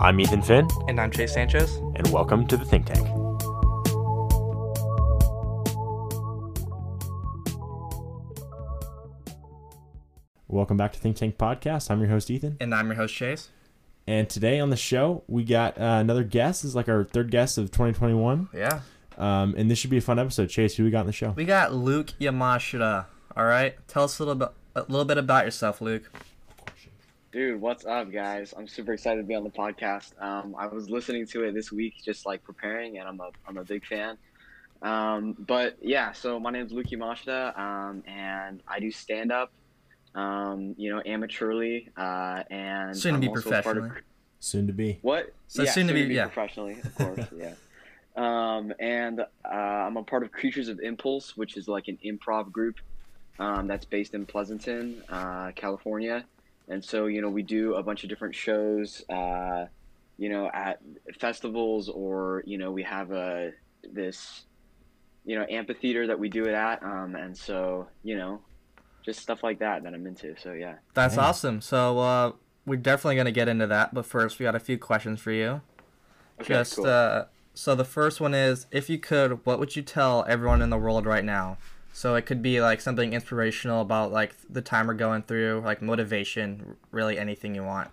I'm Ethan Finn, And I'm Chase Sanchez. and welcome to the Think Tank. Welcome back to Think Tank Podcast. I'm your host, Ethan. And I'm your host, Chase. And today on the show, we got uh, another guest. This is like our third guest of 2021. Yeah. Um, and this should be a fun episode. Chase, who we got on the show? We got Luke Yamashita. All right. Tell us a little bit a little bit about yourself, Luke. Dude, what's up, guys? I'm super excited to be on the podcast. Um, I was listening to it this week, just like preparing, and I'm a I'm a big fan. Um, but yeah, so my name's Luke Yamashita, um, and I do stand up, um, you know, amateurly, uh, and Soon to I'm be also of- professionally. Soon to be. What? So soon to be- yeah. professionally, of course, yeah. Um, and uh, I'm a part of Creatures of Impulse, which is like an improv group um, that's based in Pleasanton, uh, California. And so, you know, we do a bunch of different shows, uh, you know, at festivals, or you know, we have a this, you know, amphitheater that we do it at. Um, and so, you know, just stuff like that that I'm into. So yeah. That's Yeah. awesome. So uh, we're definitely gonna get into that, but first we got a few questions for you. Okay, Just cool. uh, so the first one is, if you could, what would you tell everyone in the world right now? So it could be like something inspirational about like the time we're going through, like motivation, really anything you want.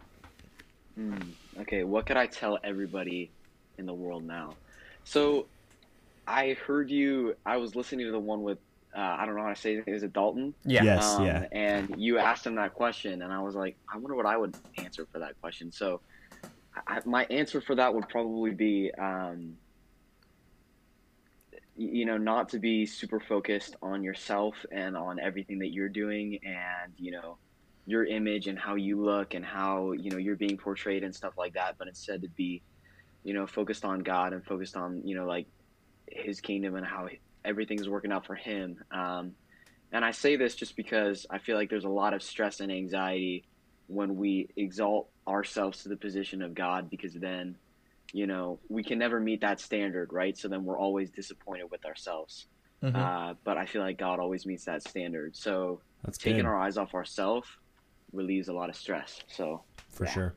Hmm. Okay, what could I tell everybody in the world now? So, I heard you. I was listening to the one with uh, I don't know how to say it. Is it Dalton? Yeah. Yes, Um, yeah. And you asked him that question, and I was like, I wonder what I would answer for that question. So, I, my answer for that would probably be, um, y- you know, not to be super focused on yourself and on everything that you're doing, and you know, your image and how you look and how you know you're being portrayed and stuff like that, but instead to be, you know, focused on God and focused on you know like His kingdom and how everything's working out for Him. Um, and I say this just because I feel like there's a lot of stress and anxiety when we exalt ourselves to the position of God because then, you know, we can never meet that standard, right? So then we're always disappointed with ourselves. Mhm. Uh, but I feel like God always meets that standard. So That's taking good. our eyes off ourselves relieves a lot of stress. So for Yeah. sure.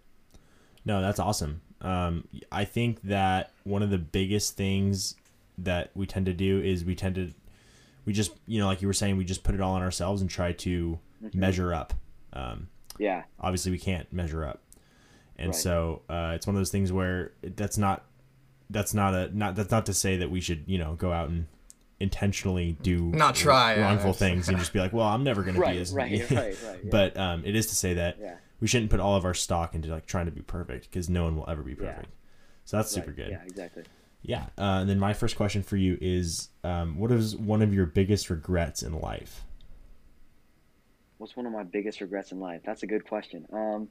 No, that's awesome. Um, I think that one of the biggest things that we tend to do is we tend to, we just, you know, like you were saying, we just put it all on ourselves and try to Mhm. measure up. Um, yeah, obviously, we can't measure up, and Right. so uh, it's one of those things where that's not, that's not a not that's not to say that we should, you know, go out and intentionally do Not try, yeah. wrongful things and just be like, well, I'm never going to be as right, right, right. Yeah. but um, it is to say that yeah, we shouldn't put all of our stock into like trying to be perfect because no one will ever be Yeah. perfect. So that's super right, good. Yeah, exactly. Yeah. Uh, and then my first question for you is, um, what is one of your biggest regrets in life? What's one of my biggest regrets in life? That's a good question. Um,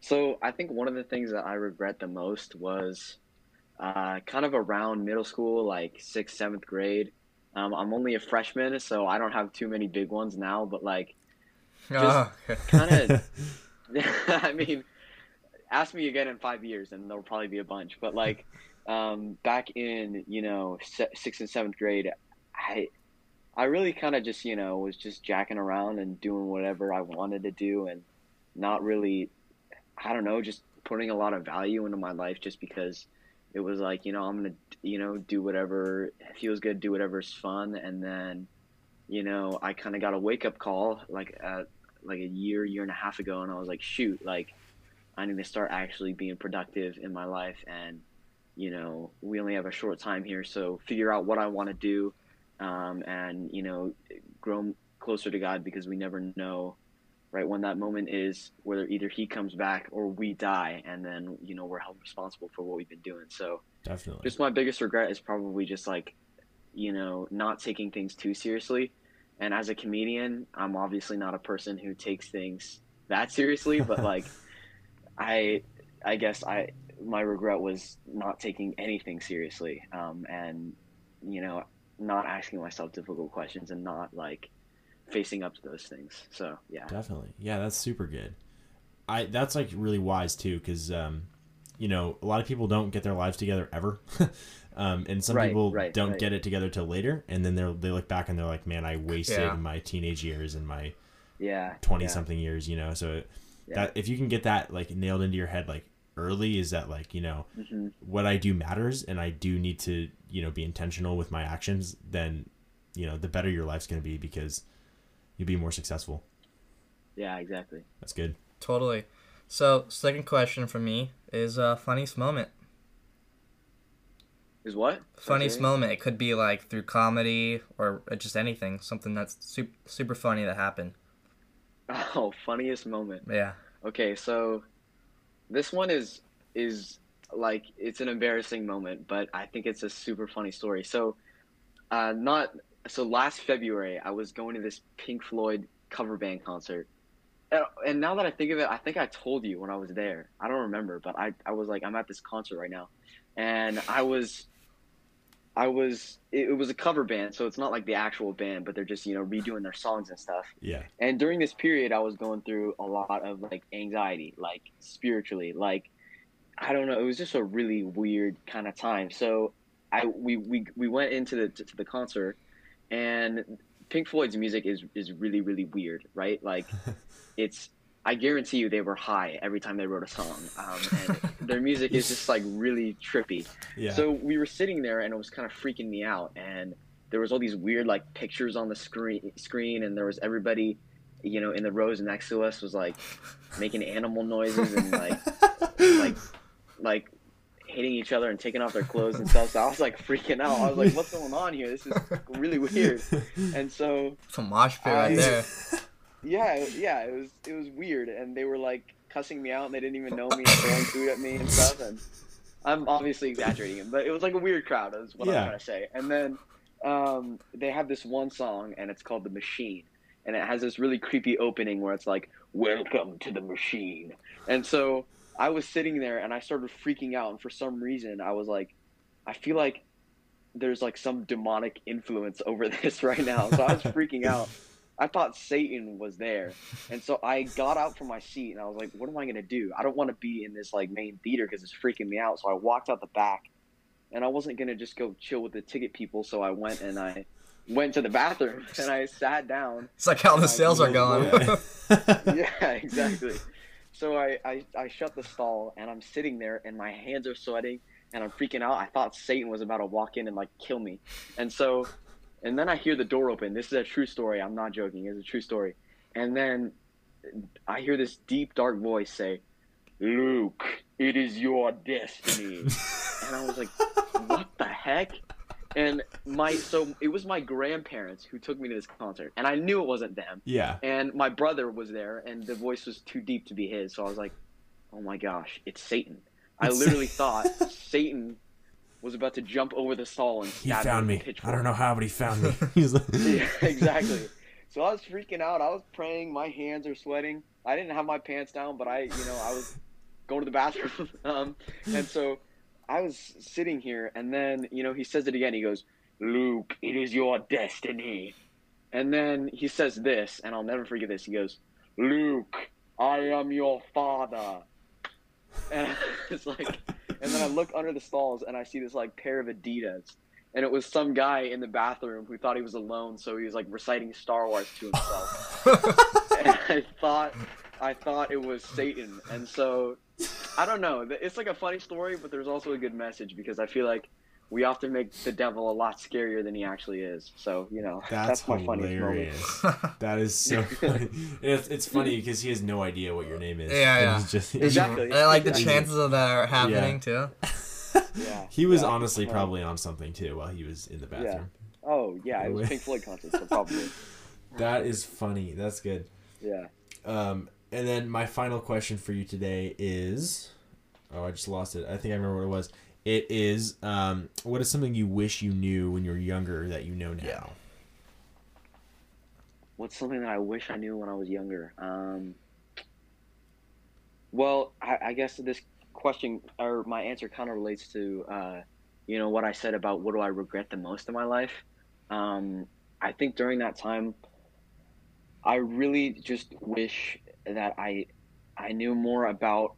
so I think one of the things that I regret the most was uh, kind of around middle school, like sixth, seventh grade. Um, I'm only a freshman, so I don't have too many big ones now. But like, Oh, okay. kind of, I mean, ask me again in five years, and there'll probably be a bunch. But like, um, back in you know se- sixth and seventh grade, I I really kind of just you know was just jacking around and doing whatever I wanted to do, and not really, I don't know, just putting a lot of value into my life just because it was like you know I'm gonna you know do whatever feels good, do whatever's fun, and then you know I kind of got a wake up call like at like a year, year and a half ago, and I was like, shoot, like I need to start actually being productive in my life, and you know, we only have a short time here, so figure out what I want to do, um, and you know, grow closer to God because we never know, right, when that moment is, whether either He comes back or we die, and then you know we're held responsible for what we've been doing. So Definitely. just my biggest regret is probably just like you know not taking things too seriously and as a comedian i'm obviously not a person who takes things that seriously but like i i guess i my regret was not taking anything seriously um, and you know not asking myself difficult questions and not like facing up to those things so yeah Definitely. Yeah, that's super good. I that's like really wise too because um, you know a lot of people don't get their lives together ever. um, and some Right, people right, don't right. get it together till later, and then they they look back and they're like, "Man, I wasted Yeah. my teenage years and my yeah twenty yeah, something years." You know, so Yeah. that if you can get that like nailed into your head, like early is that like you know hmm what I do matters and I do need to you know be intentional with my actions then you know the better your life's going to be because you'll be more successful Yeah, exactly. that's good Totally. So, second question for me is uh, funniest moment. Is what? Funniest Okay. moment. It could be like through comedy or uh, just anything. Something that's super, super funny that happened. Oh, funniest moment. Yeah. Okay, so this one is is like it's an embarrassing moment, but I think it's a super funny story. So, uh, not so last February I was going to this Pink Floyd cover band concert, and, and now that I think of it, I think I told you when I was there. I don't remember, but I I was like I'm at this concert right now, and I was. I was it, it was a cover band, so it's not like the actual band, but they're just, you know, redoing their songs and stuff. yeah And during this period, I was going through a lot of like anxiety, like spiritually, like I don't know. It was just a really weird kind of time. So I we we, we went into the to the concert, and Pink Floyd's music is is really really weird, right? Like it's I guarantee you they were high every time they wrote a song, um, and their music is just like really trippy. yeah So we were sitting there, and it was kind of freaking me out. And there was all these weird like pictures on the screen, screen, and there was everybody, you know, in the rows next to us was like making animal noises and like like like hitting each other and taking off their clothes and stuff. So I was like freaking out. I was like, "What's going on here? This is really weird." And so It's a mosh pit right there. yeah, yeah, it was it was weird, and they were like cussing me out, and they didn't even know me and throwing food at me and stuff. And I'm obviously exaggerating it, but it was like a weird crowd. Is what Yeah. I'm trying to say. And then um, they have this one song, and it's called "The Machine," and it has this really creepy opening where it's like "Welcome to the Machine," and so I was sitting there, and I started freaking out, and for some reason, I was like, I feel like there's like some demonic influence over this right now, so I was freaking out. I thought Satan was there. And so I got out from my seat and I was like, what am I going to do? I don't want to be in this like main theater because it's freaking me out. So I walked out the back and I wasn't going to just go chill with the ticket people. So I went and I went to the bathroom and I sat down. It's like how the sales are going. Yeah. yeah, exactly. So I, I, I shut the stall and I'm sitting there and my hands are sweating and I'm freaking out. I thought Satan was about to walk in and like kill me. And so, and then I hear the door open. This is a true story. I'm not joking. It's a true story. And then I hear this deep, dark voice say, Luke, it is your destiny. and I was like, what the heck? And my, so it was my grandparents who took me to this concert. And I knew it wasn't them. Yeah. And my brother was there and the voice was too deep to be his so i was like oh my gosh it's satan. I literally thought satan was about to jump over the stall and he stab found me me with a i pitchfork. don't know how but he found me. He's like yeah exactly. So i was freaking out. I was praying. My hands are sweating. I didn't have my pants down but i you know i was going to the bathroom. Um, and so i was sitting here and then you know he says it again. He goes luke it is your destiny. And then he says this and i'll never forget this. He goes luke i am your father. And it's like and then i look under the stalls and i see this like pair of adidas. And it was some guy in the bathroom who thought he was alone so he was like reciting star wars to himself. And i thought i thought it was satan. And so i don't know. It's like a funny story but there's also a good message because i feel like we often make the devil a lot scarier than he actually is. So you know that's, that's, my funniest moment. hilarious. That is so funny. It's, it's funny because he has no idea what your name is. Yeah, yeah. he's just Exactly. And I like the Exactly. chances of that are happening too. yeah. He was Yeah. honestly probably on something too while he was in the bathroom. Yeah. oh yeah. It was pink floyd concert so probably. That is funny. That's good. Yeah. Um, and then my final question for you today is, oh, I just lost it. I think I remember what it was. It is, um, what is something you wish you knew when you were younger that you know now? Yeah. What's something that I wish I knew when I was younger? Um, well, I, I guess this question or my answer kind of relates to, uh, you know, what I said about what do I regret the most in my life. Um, I think during that time, I really just wish that I, I knew more about,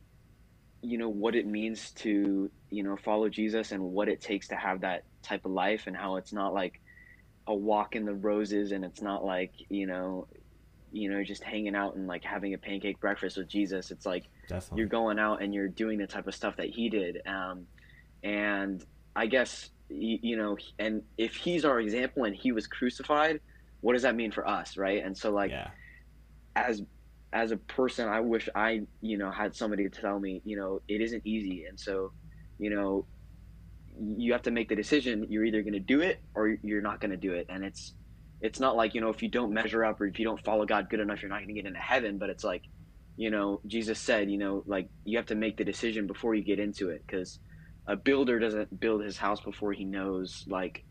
you know, what it means to, you know, follow Jesus and what it takes to have that type of life and how it's not like a walk in the roses and it's not like you know you know just hanging out and like having a pancake breakfast with jesus it's like Definitely. you're going out and you're doing the type of stuff that he did. Um, and I guess you, you know, and if he's our example and he was crucified, what does that mean for us, right? And so like yeah. as as a person, I wish I you know had somebody to tell me, you know, it isn't easy, and so you know you have to make the decision. You're either going to do it or you're not going to do it, and it's it's not like you know if you don't measure up or if you don't follow God good enough, you're not going to get into heaven. But it's like you know Jesus said, you know, like you have to make the decision before you get into it because a builder doesn't build his house before he knows like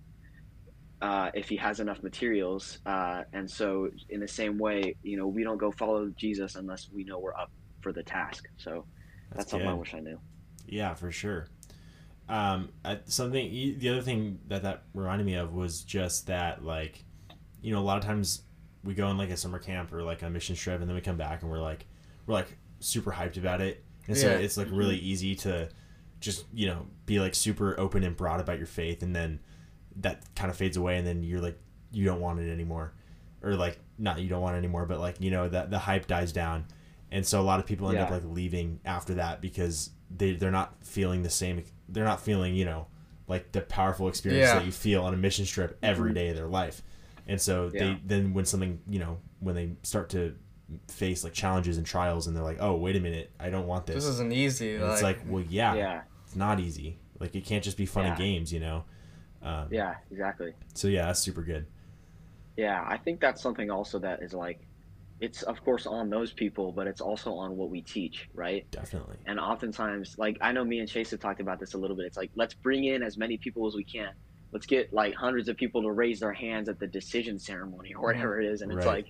uh, if he has enough materials. Uh, and so, in the same way, you know, we don't go follow Jesus unless we know we're up for the task. So that's, That's something I wish I knew. Yeah, for sure. Um, I, something the other thing that that reminded me of was just that like, you know, a lot of times we go in like a summer camp or like a mission trip, and then we come back and we're like, we're like super hyped about it, and so Yeah. it's like really easy to just you know be like super open and broad about your faith, and then that kind of fades away, and then you're like you don't want it anymore, or like not you don't want it anymore, but like you know that the hype dies down, and so a lot of people end up like leaving after that because they they're not feeling the same they're not feeling you know like the powerful experience Yeah. that you feel on a mission trip every mm-hmm. day of their life. And so Yeah. they then when something you know when they start to face like challenges and trials and they're like oh wait a minute i don't want this, This isn't easy. and it's like well yeah, Yeah, it's not easy. Like it can't just be fun and games you know um, yeah, exactly. so yeah that's super good Yeah, I think that's something also that is like, it's of course on those people, but it's also on what we teach, right? definitely And oftentimes, like I know me and Chase have talked about this a little bit. It's like let's bring in as many people as we can. Let's get like hundreds of people to raise their hands at the decision ceremony or whatever it is, and it's Right. like,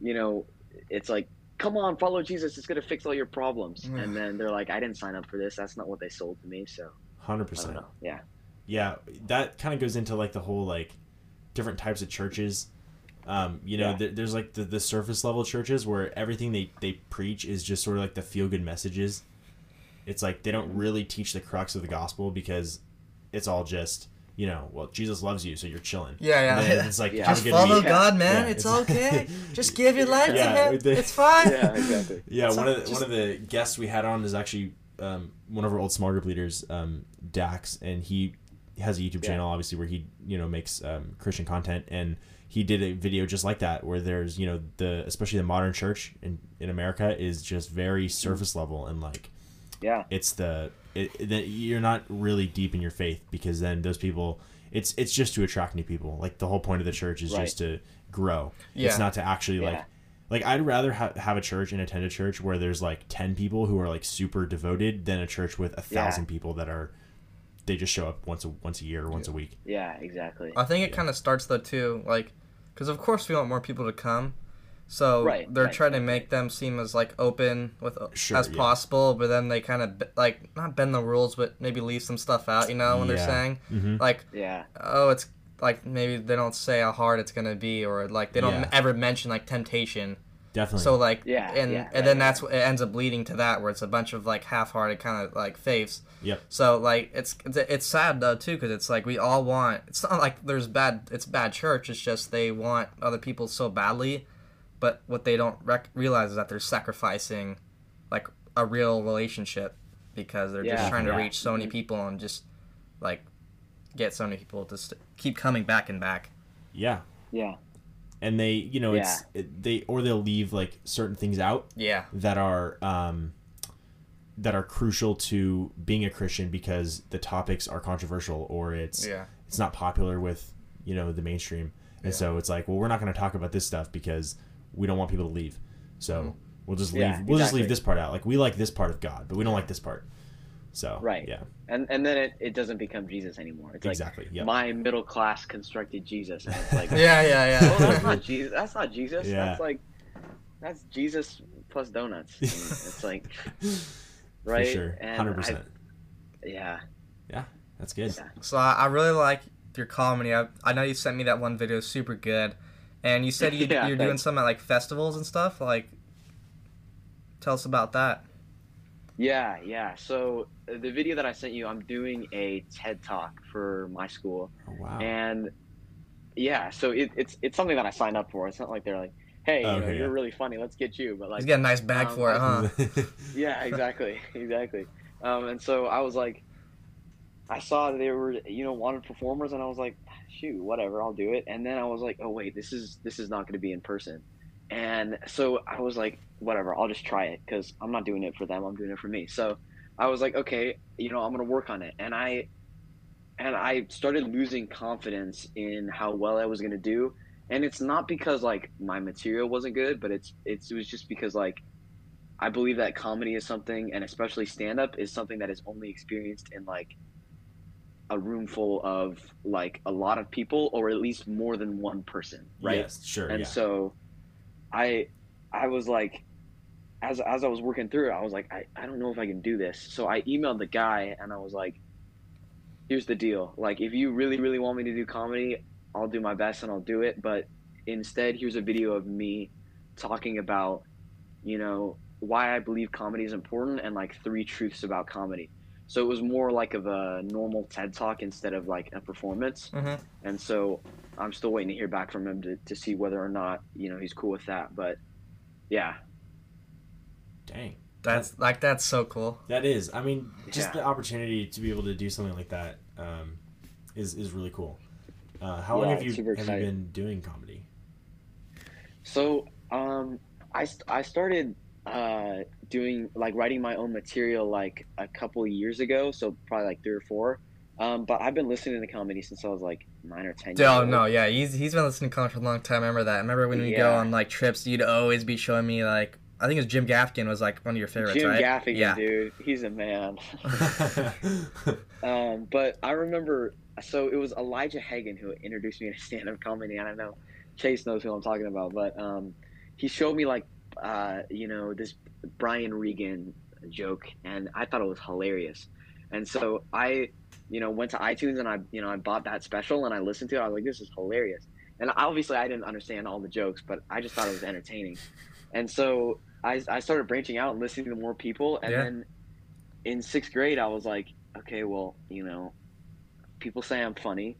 you know, it's like, come on, follow Jesus. It's gonna fix all your problems. And then they're like, I didn't sign up for this. That's not what they sold to me. So 100% Yeah, yeah that kind of goes into like the whole like different types of churches um, you know Yeah. there, there's like the, the surface level churches where everything they, they preach is just sort of like the feel good messages it's like they don't really teach the crux of the gospel because it's all just you know well jesus loves you so you're chilling Yeah, yeah. then it's like Yeah. Just follow week. God, man. Yeah, it's, it's- okay. Just give your life Yeah, to Him. they- It's fine. yeah, exactly. Yeah, So one of the, just- one of the guests we had on is actually um, one of our old small group leaders, um, Dax, and he has a YouTube Yeah. channel, obviously, where he you know makes um, Christian content, and he did a video just like that, where there's you know the especially the modern church in in America is just very surface level and like Yeah, it's the it, that you're not really deep in your faith because then those people it's it's just to attract new people like the whole point of the church is Right. just to grow Yeah. it's not to actually like Yeah. like i'd rather ha- have a church and attend a church where there's like 10 people who are like super devoted than a church with a Yeah. thousand people that are they just show up once a once a year or once a week yeah, exactly. I think it Yeah. kind of starts though too, like, because of course we want more people to come, so Right, they're right, trying to make them seem as like open with Sure, as yeah. possible, but then they kind of like not bend the rules, but maybe leave some stuff out. You know, when they're saying mm-hmm. like, Yeah, oh, it's like maybe they don't say how hard it's gonna be, or like they don't Yeah. ever mention like temptation. Definitely So like, Yeah, and yeah, and right, then that's what it ends up leading to that, where it's a bunch of like half-hearted kind of like faiths. Yep. So like it's it's, it's sad though too because it's like we all want. It's not like there's bad. It's bad church. It's just they want other people so badly, but what they don't rec- realize is that they're sacrificing, like a real relationship, because they're just Yeah, trying to reach so many Mhm. people and just like get so many people to st- keep coming back and back. yeah yeah, and they you know it's it, they or they'll leave like certain things out Yeah. that are um, that are crucial to being a Christian because the topics are controversial or it's Yeah. it's not popular with you know the mainstream, and Yeah. so it's like, well, we're not going to talk about this stuff because we don't want people to leave, so Mm-hmm. we'll just leave Yeah, we'll just leave this part out. Like we like this part of God, but we don't like this part. So Right. yeah, and and then it, it doesn't become Jesus anymore. It's like exactly. Yeah, my middle class constructed Jesus, and it's like, Yeah. Yeah. well, that's Yeah. not Jesus. That's not Jesus. Yeah. That's like, that's Jesus plus donuts. It's like, right? for sure, hundred percent. Yeah. Yeah, that's good. Yeah. So I, I really like your comedy. I, I know you sent me that one video, super good. And you said you, Yeah, you're doing thanks. some at like festivals and stuff. Like, tell us about that. Yeah, yeah. So uh, the video that I sent you, I'm doing a TED talk for my school, Oh, wow. and yeah, so it, it's it's something that I signed up for. It's not like they're like, hey, you Oh, know, okay, you're really funny. Let's get you. But like, He's got a nice bag Um, for it, huh? yeah, exactly, exactly. Um, and so I was like, I saw that they were, you know, wanted performers, and I was like, shoot, whatever, I'll do it. And then I was like, oh wait, this is this is not going to be in person. And so I was like, whatever, I'll just try it because I'm not doing it for them, I'm doing it for me. So I was like, okay, you know, I'm going to work on it, and I and I started losing confidence in how well I was going to do. And it's not because like my material wasn't good, but it's it's it was just because like I believe that comedy is something, and especially stand up, is something that is only experienced in like a room full of like a lot of people, or at least more than one person, right? Yes, sure. and yeah. so I I was like, as as I was working through it, I was like, I, I don't know if I can do this. So I emailed the guy, and I was like, here's the deal. Like, if you really really want me to do comedy, I'll do my best and I'll do it. But instead, here's a video of me talking about, you know, why I believe comedy is important and like three truths about comedy. So it was more like of a normal TED talk instead of like a performance. Mhm. And so I'm still waiting to hear back from him to, to see whether or not, you know, he's cool with that. But yeah, Dang. That's like that's so cool. That is. I mean, just Yeah. the opportunity to be able to do something like that um, is is really cool. Uh, how long have you it's super have you been doing comedy? So um, I, I started uh, doing like writing my own material like a couple years ago. So probably like three or four. Um, but I've been listening to comedy since I was like nine or ten. years Oh no, yeah, he's he's been listening to comedy for a long time. I remember that. I remember when we go on like trips, you'd always be showing me like I think it was Jim Gaffigan was like one of your favorites, Jim right? Gaffigan, yeah. dude, he's a man. Um, but I remember, so it was Elijah Hagen who introduced me to stand-up comedy, and I know Chase knows who I'm talking about. But um, he showed me like, uh, you know, this Brian Regan joke, and I thought it was hilarious. And so I, you know, went to iTunes and I, you know, I bought that special and I listened to it. I was like, this is hilarious. And obviously, I didn't understand all the jokes, but I just thought it was entertaining. And so I, I started branching out and listening to more people. And Yeah. then in sixth grade, I was like, okay, well, you know, people say I'm funny,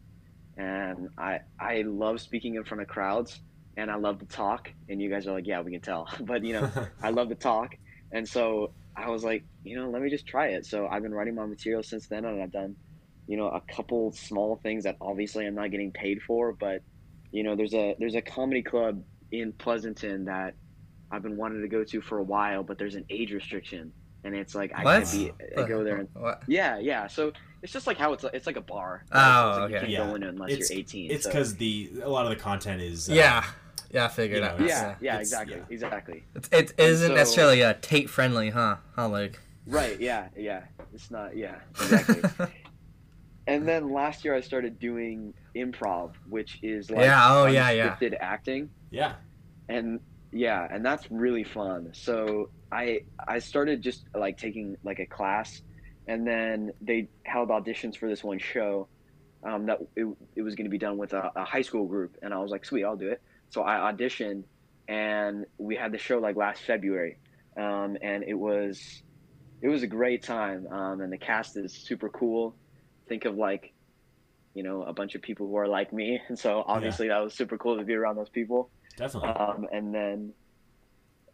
and I I love speaking in front of crowds, and I love to talk. And you guys are like, yeah, we can tell, but you know, I love to talk, and so I was like, you know, let me just try it. So I've been writing my material since then, and I've done, you know, a couple small things that obviously I'm not getting paid for, but you know, there's a there's a comedy club in Pleasanton that I've been wanting to go to for a while, but there's an age restriction, and it's like I What? can't be I go there and What? yeah, yeah. So it's just like how it's it's like a bar. Oh, So it's like You can't Yeah. go in unless It's- you're 18. it's so- because the a lot of the content is uh, Yeah, yeah, I figured you out. know, yeah, yeah, it's- exactly, yeah. exactly. It's, it isn't so- necessarily a Tate friendly, huh? Huh, Luke? Right, yeah, yeah. It's not, yeah, exactly. and then last year I started doing improv, which is like Yeah, oh, yeah, yeah. unscripted acting, yeah and yeah, and that's really fun. So I I started just like taking like a class, and then they held auditions for this one show. Um, that it, it was going to be done with a, a high school group, and I was like, sweet, I'll do it. So I auditioned, and we had the show like last February, um, and it was it was a great time. Um, and the cast is super cool. Think of like, you know, a bunch of people who are like me, and so obviously that was super cool to be around those people. definitely Um, and then,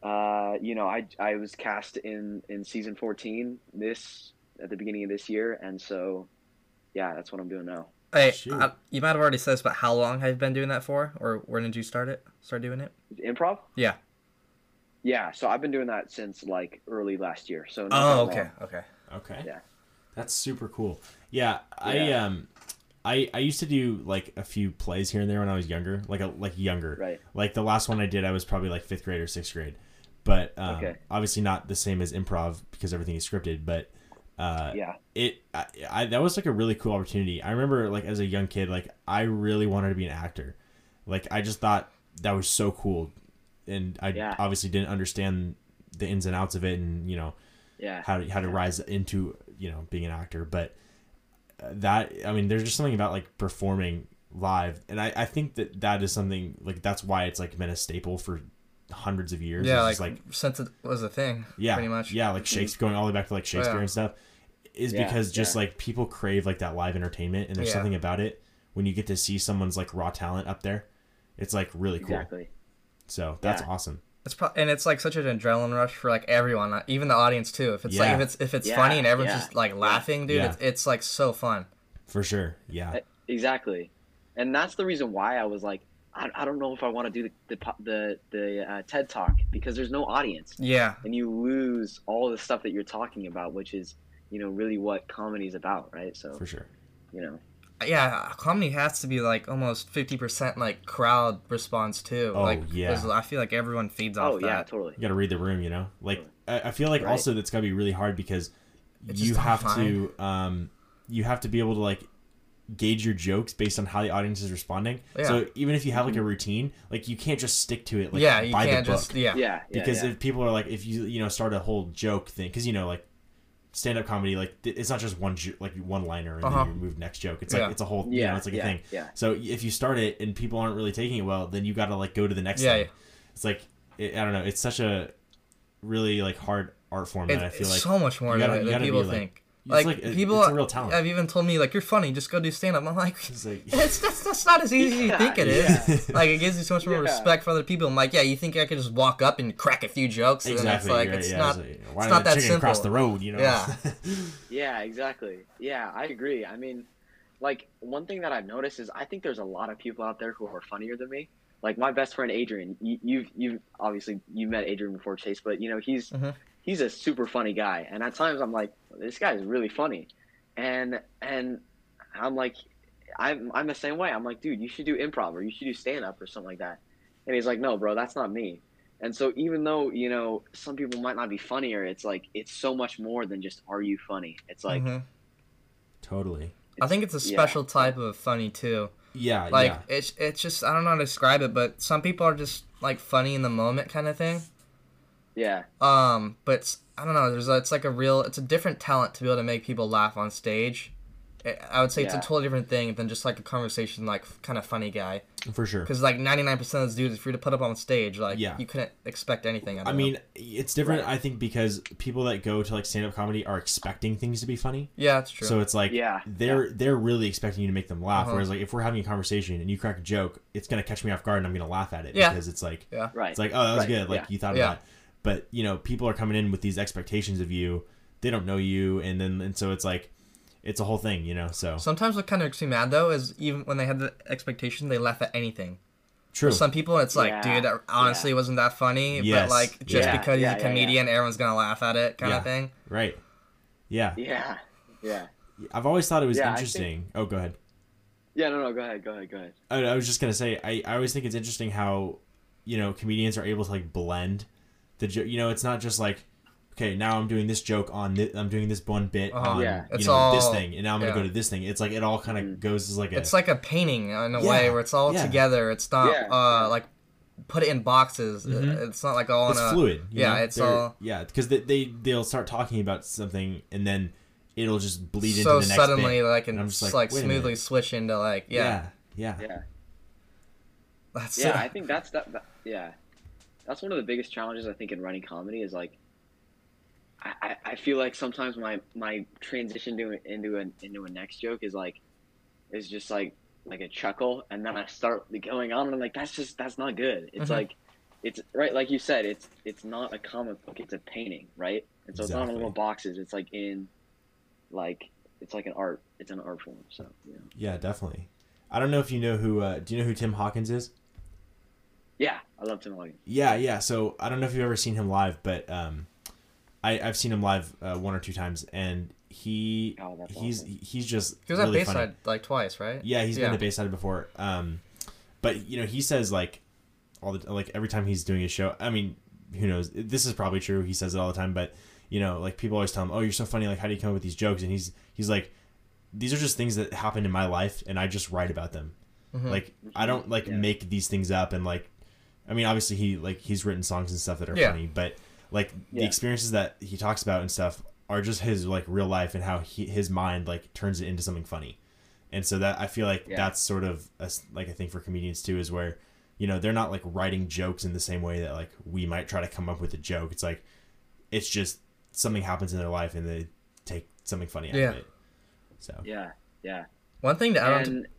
uh, you know, I I was cast in in season fourteen this at the beginning of this year, and so, yeah, that's what I'm doing now. Hey, Shoot. uh, you might have already said this, but how long have you been doing that for, or when did you start it? Start doing it? Improv. Yeah. Yeah, so I've been doing that since like early last year. So not Oh, okay, long. okay. okay Yeah. that's super cool yeah, I um I I used to do like a few plays here and there when I was younger like a like younger Right. like the last one I did I was probably like fifth grade or sixth grade but um, Okay. obviously not the same as improv because everything is scripted but uh, Yeah. it I, I that was like a really cool opportunity. I remember like as a young kid, like I really wanted to be an actor. Like I just thought that was so cool, and I Yeah. obviously didn't understand the ins and outs of it, and you know Yeah. how to, how to rise into you know being an actor. But uh, that I mean, there's just something about like performing live, and I I think that that is something like that's why it's like been a staple for hundreds of years. Yeah, It's like, since it was a thing. yeah, pretty much. Yeah, like Shakespeare, going all the way back to like Shakespeare yeah. and stuff, is Yeah, because just yeah. like people crave like that live entertainment, and there's Yeah. something about it when you get to see someone's like raw talent up there. It's like really cool. Exactly. So that's Yeah. awesome. It's pro- and it's like such an adrenaline rush for like everyone, even the audience too. If it's like if it's if it's Yeah, funny and everyone's yeah, just like laughing, dude, Yeah. it's, it's like so fun. For sure. Yeah. Exactly, and that's the reason why I was like, I, I don't know if I want to do the the the, the uh, TED talk because there's no audience, Yeah, and you lose all the stuff that you're talking about, which is you know really what comedy is about, right? So For sure. you know, yeah. Comedy has to be like almost fifty percent like crowd response too. Oh, like, yeah. 'cause I feel like everyone feeds off oh yeah, totally. You got to read the room, you know? Like, I, I feel like Right. also that's got to be really hard because It's you have not to, um, you have to be able to, like, gauge your jokes based on how the audience is responding. Yeah. So even if you have, like, a routine, like, you can't just stick to it, like, yeah, you by can't the book. just yeah. Yeah, yeah, because yeah. if people are like if you you know start a whole joke thing because you know like stand-up comedy like it's not just one jo- like one liner and Uh-huh. then you move next joke it's like Yeah. it's a whole you yeah, know it's like yeah, a thing Yeah, so if you start it and people aren't really taking it well then you got to like go to the next Yeah, thing yeah. it's like it, i don't know it's such a really like hard art form It- that i feel it's like so much more you gotta- than, you than gotta be, people like- think. it's Like, like a- people it's a real talent. have even told me like you're funny, just go do stand up. I'm like, it's like it's that's, that's not as easy as you think it is. yeah. Like it gives you so much more Yeah. respect for other people. I'm like, yeah, you think I could just walk up and crack a few jokes? And exactly it's like right, it's yeah, not. like, why it's did not that simple. cross the road you know Yeah. yeah, exactly. Yeah, I agree. I mean, like one thing that I've noticed is I think there's a lot of people out there who are funnier than me. Like my best friend Adrian, you, you've you've obviously you met Adrian before Chase, but you know he's Mhm. He's a super funny guy, and at times I'm like, this guy is really funny, and and I'm like, I'm I'm the same way. I'm like, dude, you should do improv or you should do stand up or something like that, and he's like, no, bro, that's not me. And so even though you know some people might not be funnier, it's like it's so much more than just are you funny. It's like Mhm. totally I think it's a yeah. special type of funny too. yeah Like yeah it's it's just I don't know how to describe it, but some people are just like funny in the moment kind of thing. Yeah, Um, but it's, I don't know. There's a, it's like a real, it's a different talent to be able to make people laugh on stage. I- I would say it's a totally different thing than just like a conversation, like kind of funny guy. for sure Because like 99% of those dudes, if you're to put up on stage, like Yeah. you couldn't expect anything. Out of I them. mean, it's different. Right. I think because people that go to like stand up comedy are expecting things to be funny. yeah, it's true. So it's like Yeah, they're they're really expecting you to make them laugh. Uh-huh. Whereas like if we're having a conversation and you crack a joke, it's gonna catch me off guard and I'm gonna laugh at it Yeah. because it's like yeah, right. it's like oh that was Right, good like yeah. you thought Yeah. of that. But you know people are coming in with these expectations of you. They don't know you, and then and so it's like it's a whole thing, you know. So Sometimes what kind of makes me mad though is even when they had the expectation, they laugh at anything. true. Some people, it's like, Yeah, dude, that honestly wasn't that funny. Yes, But like, just yeah. because Yeah, he's a yeah, yeah. comedian, everyone's gonna laugh at it, kind Yeah. of thing. right. Yeah. Yeah, yeah, I've always thought it was Yeah, I think- interesting. Oh, go ahead. yeah. No, no. Go ahead. Go ahead. Go ahead. I, I was just gonna say I, I always think it's interesting how you know comedians are able to like blend the joke. You know, it's not just like okay, now I'm doing this joke on this, I'm doing this one bit Uh-huh. on Yeah. you It's know this thing, and now I'm gonna yeah. go to this thing. It's like it all kind of Mhm. goes as like a It's like a painting in a Yeah, way where it's all yeah. together. It's not Yeah, uh like put it in boxes. Mhm. It's not like all it's in a fluid. yeah, know? it's They're- all- yeah because they, they they'll start talking about something and then it'll just bleed so into the next suddenly bit. like and And I'm just just like, like, smoothly switch into like yeah, yeah, yeah, Yeah. that's yeah i think that's that, that yeah that's one of the biggest challenges i think in running comedy is like i i, feel like sometimes my my transition to into an into a next joke is like is just like like a chuckle and then i start going on and i'm like that's just that's not good it's Mhm. like it's right like you said it's it's not a comic book it's a painting right and so it's not in little boxes it's like in like it's like an art it's an art form so know yeah, definitely. I don't know if you know who. Uh, do you know who Tim Hawkins is? Yeah i love tim Hawkins. Yeah, yeah. So I don't know if you've ever seen him live, but um, I I've seen him live uh, one or two times, and he Oh, he's awesome. he's just he was really at funny. Bayside like twice, right? Yeah, he's Yeah. been to Bayside before. Um, but you know, he says like all the like every time he's doing a show. I mean, who knows? This is probably true. He says it all the time, but you know, like people always tell him, "Oh, you're so funny. Like, how do you come up with these jokes?" And he's he's like, "These are just things that happened in my life, and I just write about them. Mhm. Like, I don't like Yeah. make these things up and like." I mean, obviously he like he's written songs and stuff that are Yeah. funny, but like the experiences that he talks about and stuff are just his like real life and how he his mind like turns it into something funny. And so that I feel like Yeah. that's sort of a, s- like a thing for comedians too is where you know they're not like writing jokes in the same way that like we might try to come up with a joke. It's like it's just something happens in their life and they take something funny out Yeah. of it. So yeah yeah One thing to add on and to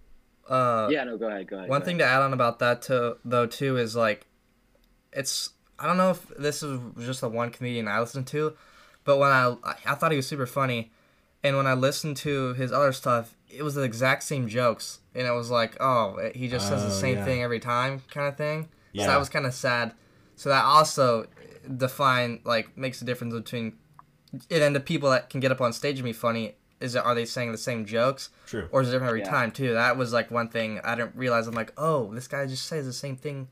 uh yeah no go ahead go ahead one go thing ahead. to add on about that to though too is like it's I don't know if this is just the one comedian I listened to, but when I I thought he was super funny, and when I listened to his other stuff, it was the exact same jokes, and it was like, oh, he just says the Oh, same yeah. thing every time, kind of thing. Yeah. So that was kind of sad. So that also define like makes a difference between it and then the people that can get up on stage and be funny. Is it, are they saying the same jokes? True. or is it different every Yeah. time too? That was like one thing I didn't realize. I'm like, oh, this guy just says the same thing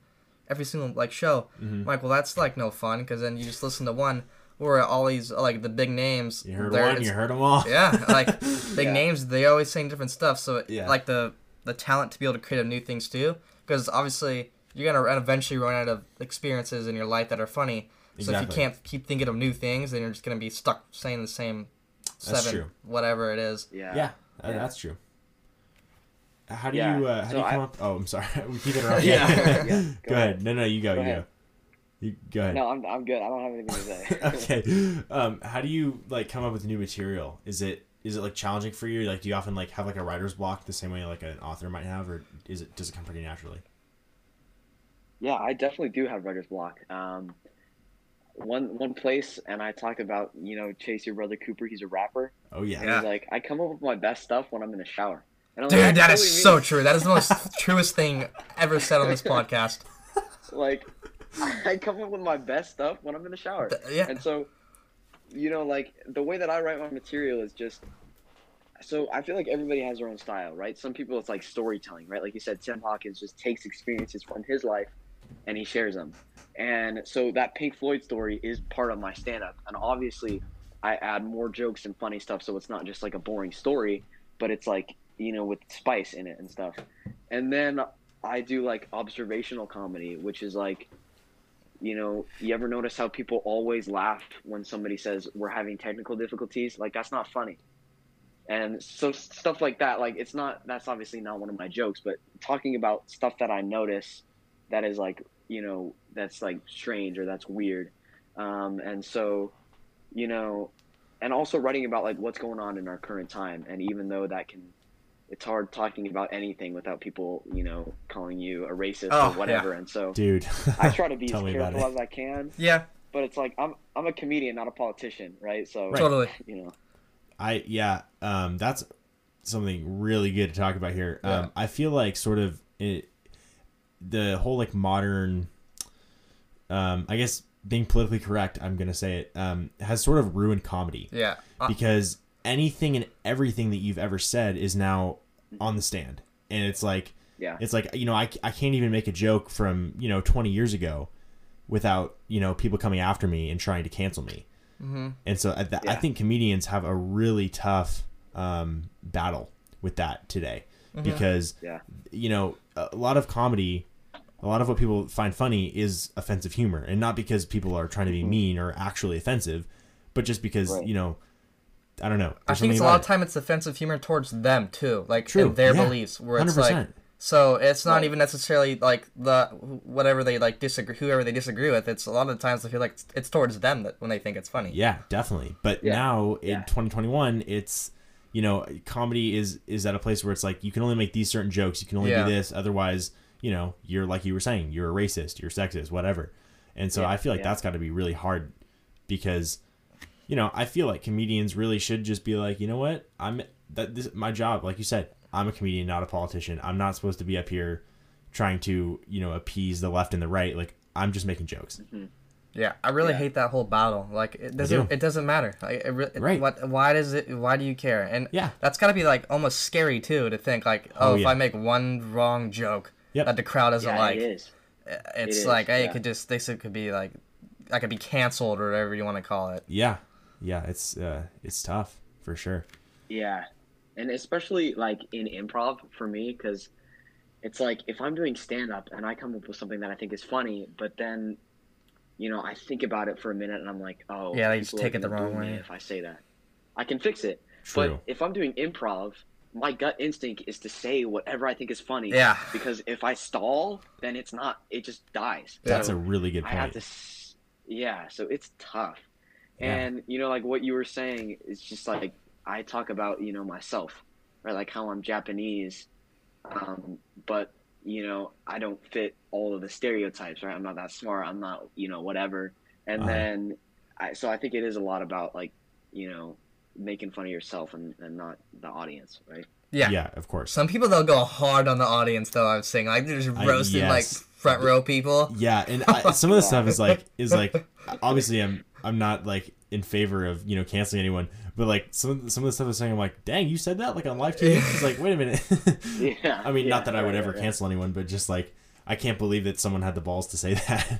every single like show. Mm-hmm. I'm like, well, that's like no fun because then you just listen to one where all these like the big names. You heard one, you heard them all. Yeah, like big Yeah. names. They always saying different stuff. So it- Yeah. like the the talent to be able to create new things too, because obviously you're gonna eventually run out of experiences in your life that are funny. So if you can't keep thinking of new things, then you're just gonna be stuck saying the same That's seven, true. whatever it is. Yeah. Yeah, uh, Yeah. that's true. How do Yeah, you uh, how so do you come I- up? Oh, I'm sorry. we keep interrupting. Yeah, yeah, go, go ahead. ahead. No, no, you go. Go you go. You go ahead. No, I'm, I'm good. I don't have anything to say. okay. Um, how do you like come up with new material? Is it is it like challenging for you? Like, do you often like have like a writer's block the same way like an author might have, or is it does it come pretty naturally? Yeah, I definitely do have writer's block. Um, one one place, and I talk about you know Chase your brother Cooper. He's a rapper. Oh yeah. And he's like, I come up with my best stuff when I'm in the shower. And I'm Dude, like, that "What is so true. That is the most truest thing ever said on this podcast. like I come up with my best stuff when I'm in the shower. Yeah. And so, you know, like the way that I write my material is just so I feel like everybody has their own style, right? Some people it's like storytelling, right? Like you said, Tim Hawkins just takes experiences from his life and he shares them. And so that Pink Floyd story is part of my stand up. And obviously I add more jokes and funny stuff so it's not just like a boring story, but it's like, you know, with spice in it and stuff. And then I do like observational comedy, which is like you know, you ever notice how people always laugh when somebody says we're having technical difficulties? Like that's not funny. And so stuff like that, like it's not that's obviously not one of my jokes, but talking about stuff that I notice that is like, you know, that's like strange or that's weird. Um, and so, you know, and also writing about like what's going on in our current time. And even though that can it's hard talking about anything without people, you know, calling you a racist Oh, or whatever. And so Dude. I try to be as Tell careful as I can, Yeah, but it's like I'm I'm a comedian, not a politician, right? So Right. totally. you know, I yeah, um, that's something really good to talk about here. Yeah. Um, I feel like sort of it, the whole like modern, um, I guess being politically correct, I'm gonna say it, um, has sort of ruined comedy. Yeah. Uh, because anything and everything that you've ever said is now on the stand, and it's like yeah, it's like you know I, I can't even make a joke from you know 20 years ago without you know people coming after me and trying to cancel me. Mhm. and so I, th- I think comedians have a really tough um, battle with that today. Because yeah, you know a lot of comedy a lot of what people find funny is offensive humor and not because people are trying to be mean or actually offensive but just because Mm-hmm. Right. you know i don't know I think it's a lot about of time it's offensive humor towards them too, like True, in their yeah. beliefs, where it's 100% like so it's not Right. even necessarily like the whatever they like disagree, whoever they disagree with. It's a lot of the times I feel like it's, it's towards them that when they think it's funny. Yeah, definitely. But Yeah. now in 2021, it's you know, comedy is is at a place where it's like you can only make these certain jokes, you can only Yeah. do this, otherwise, you know, you're like you were saying, you're a racist, you're sexist, whatever. And so Yeah, I feel like yeah. that's got to be really hard because you know, I feel like comedians really should just be like, you know what? I'm that this my job, like you said, I'm a comedian, not a politician. I'm not supposed to be up here trying to, you know, appease the left and the right. Like I'm just making jokes. Mm-hmm. Yeah, I really Yeah. hate that whole battle. Like it doesn't do. it doesn't matter. Like it, re- it- Right. what why does it why do you care? And Yeah. that's got to be like almost scary too to think like oh, Oh, if yeah. I make one wrong joke Yep. that the crowd doesn't yeah, like, it is. it's is, like hey, it yeah. could just this could be like I could be canceled or whatever you want to call it. Yeah. Yeah, it's uh it's tough for sure. Yeah, and especially like in improv for me, because it's like if I'm doing stand up and I come up with something that I think is funny, but then, you know, I think about it for a minute and I'm like, oh, Yeah, they just people are take it the wrong way. If I say that, I can fix it. True. But if I'm doing improv, my gut instinct is to say whatever I think is funny. Yeah. Because if I stall, then it's not. It just dies. That's So a really good I have point. to. Yeah. So it's tough. Yeah. And you know, like what you were saying it's just like I talk about, you know, myself, right? Like how I'm Japanese, um, but you know, I don't fit all of the stereotypes, right? I'm not that smart. I'm not, you know, whatever. And Uh-huh. then, I, so I think it is a lot about like, you know, making fun of yourself and, and not the audience, right? Yeah. Yeah, of course. Some people they'll go hard on the audience though. I'm saying like they're just I- roasting like front row people. Yeah, and I, some of the stuff is like is like obviously I'm I'm not like in favor of you know canceling anyone, but like some of the, some of the stuff is saying I'm like, dang, you said that like on live TV. It's like, wait a minute. Yeah. I mean, yeah, not that I would right, ever right, right. cancel anyone, but just like I can't believe that someone had the balls to say that.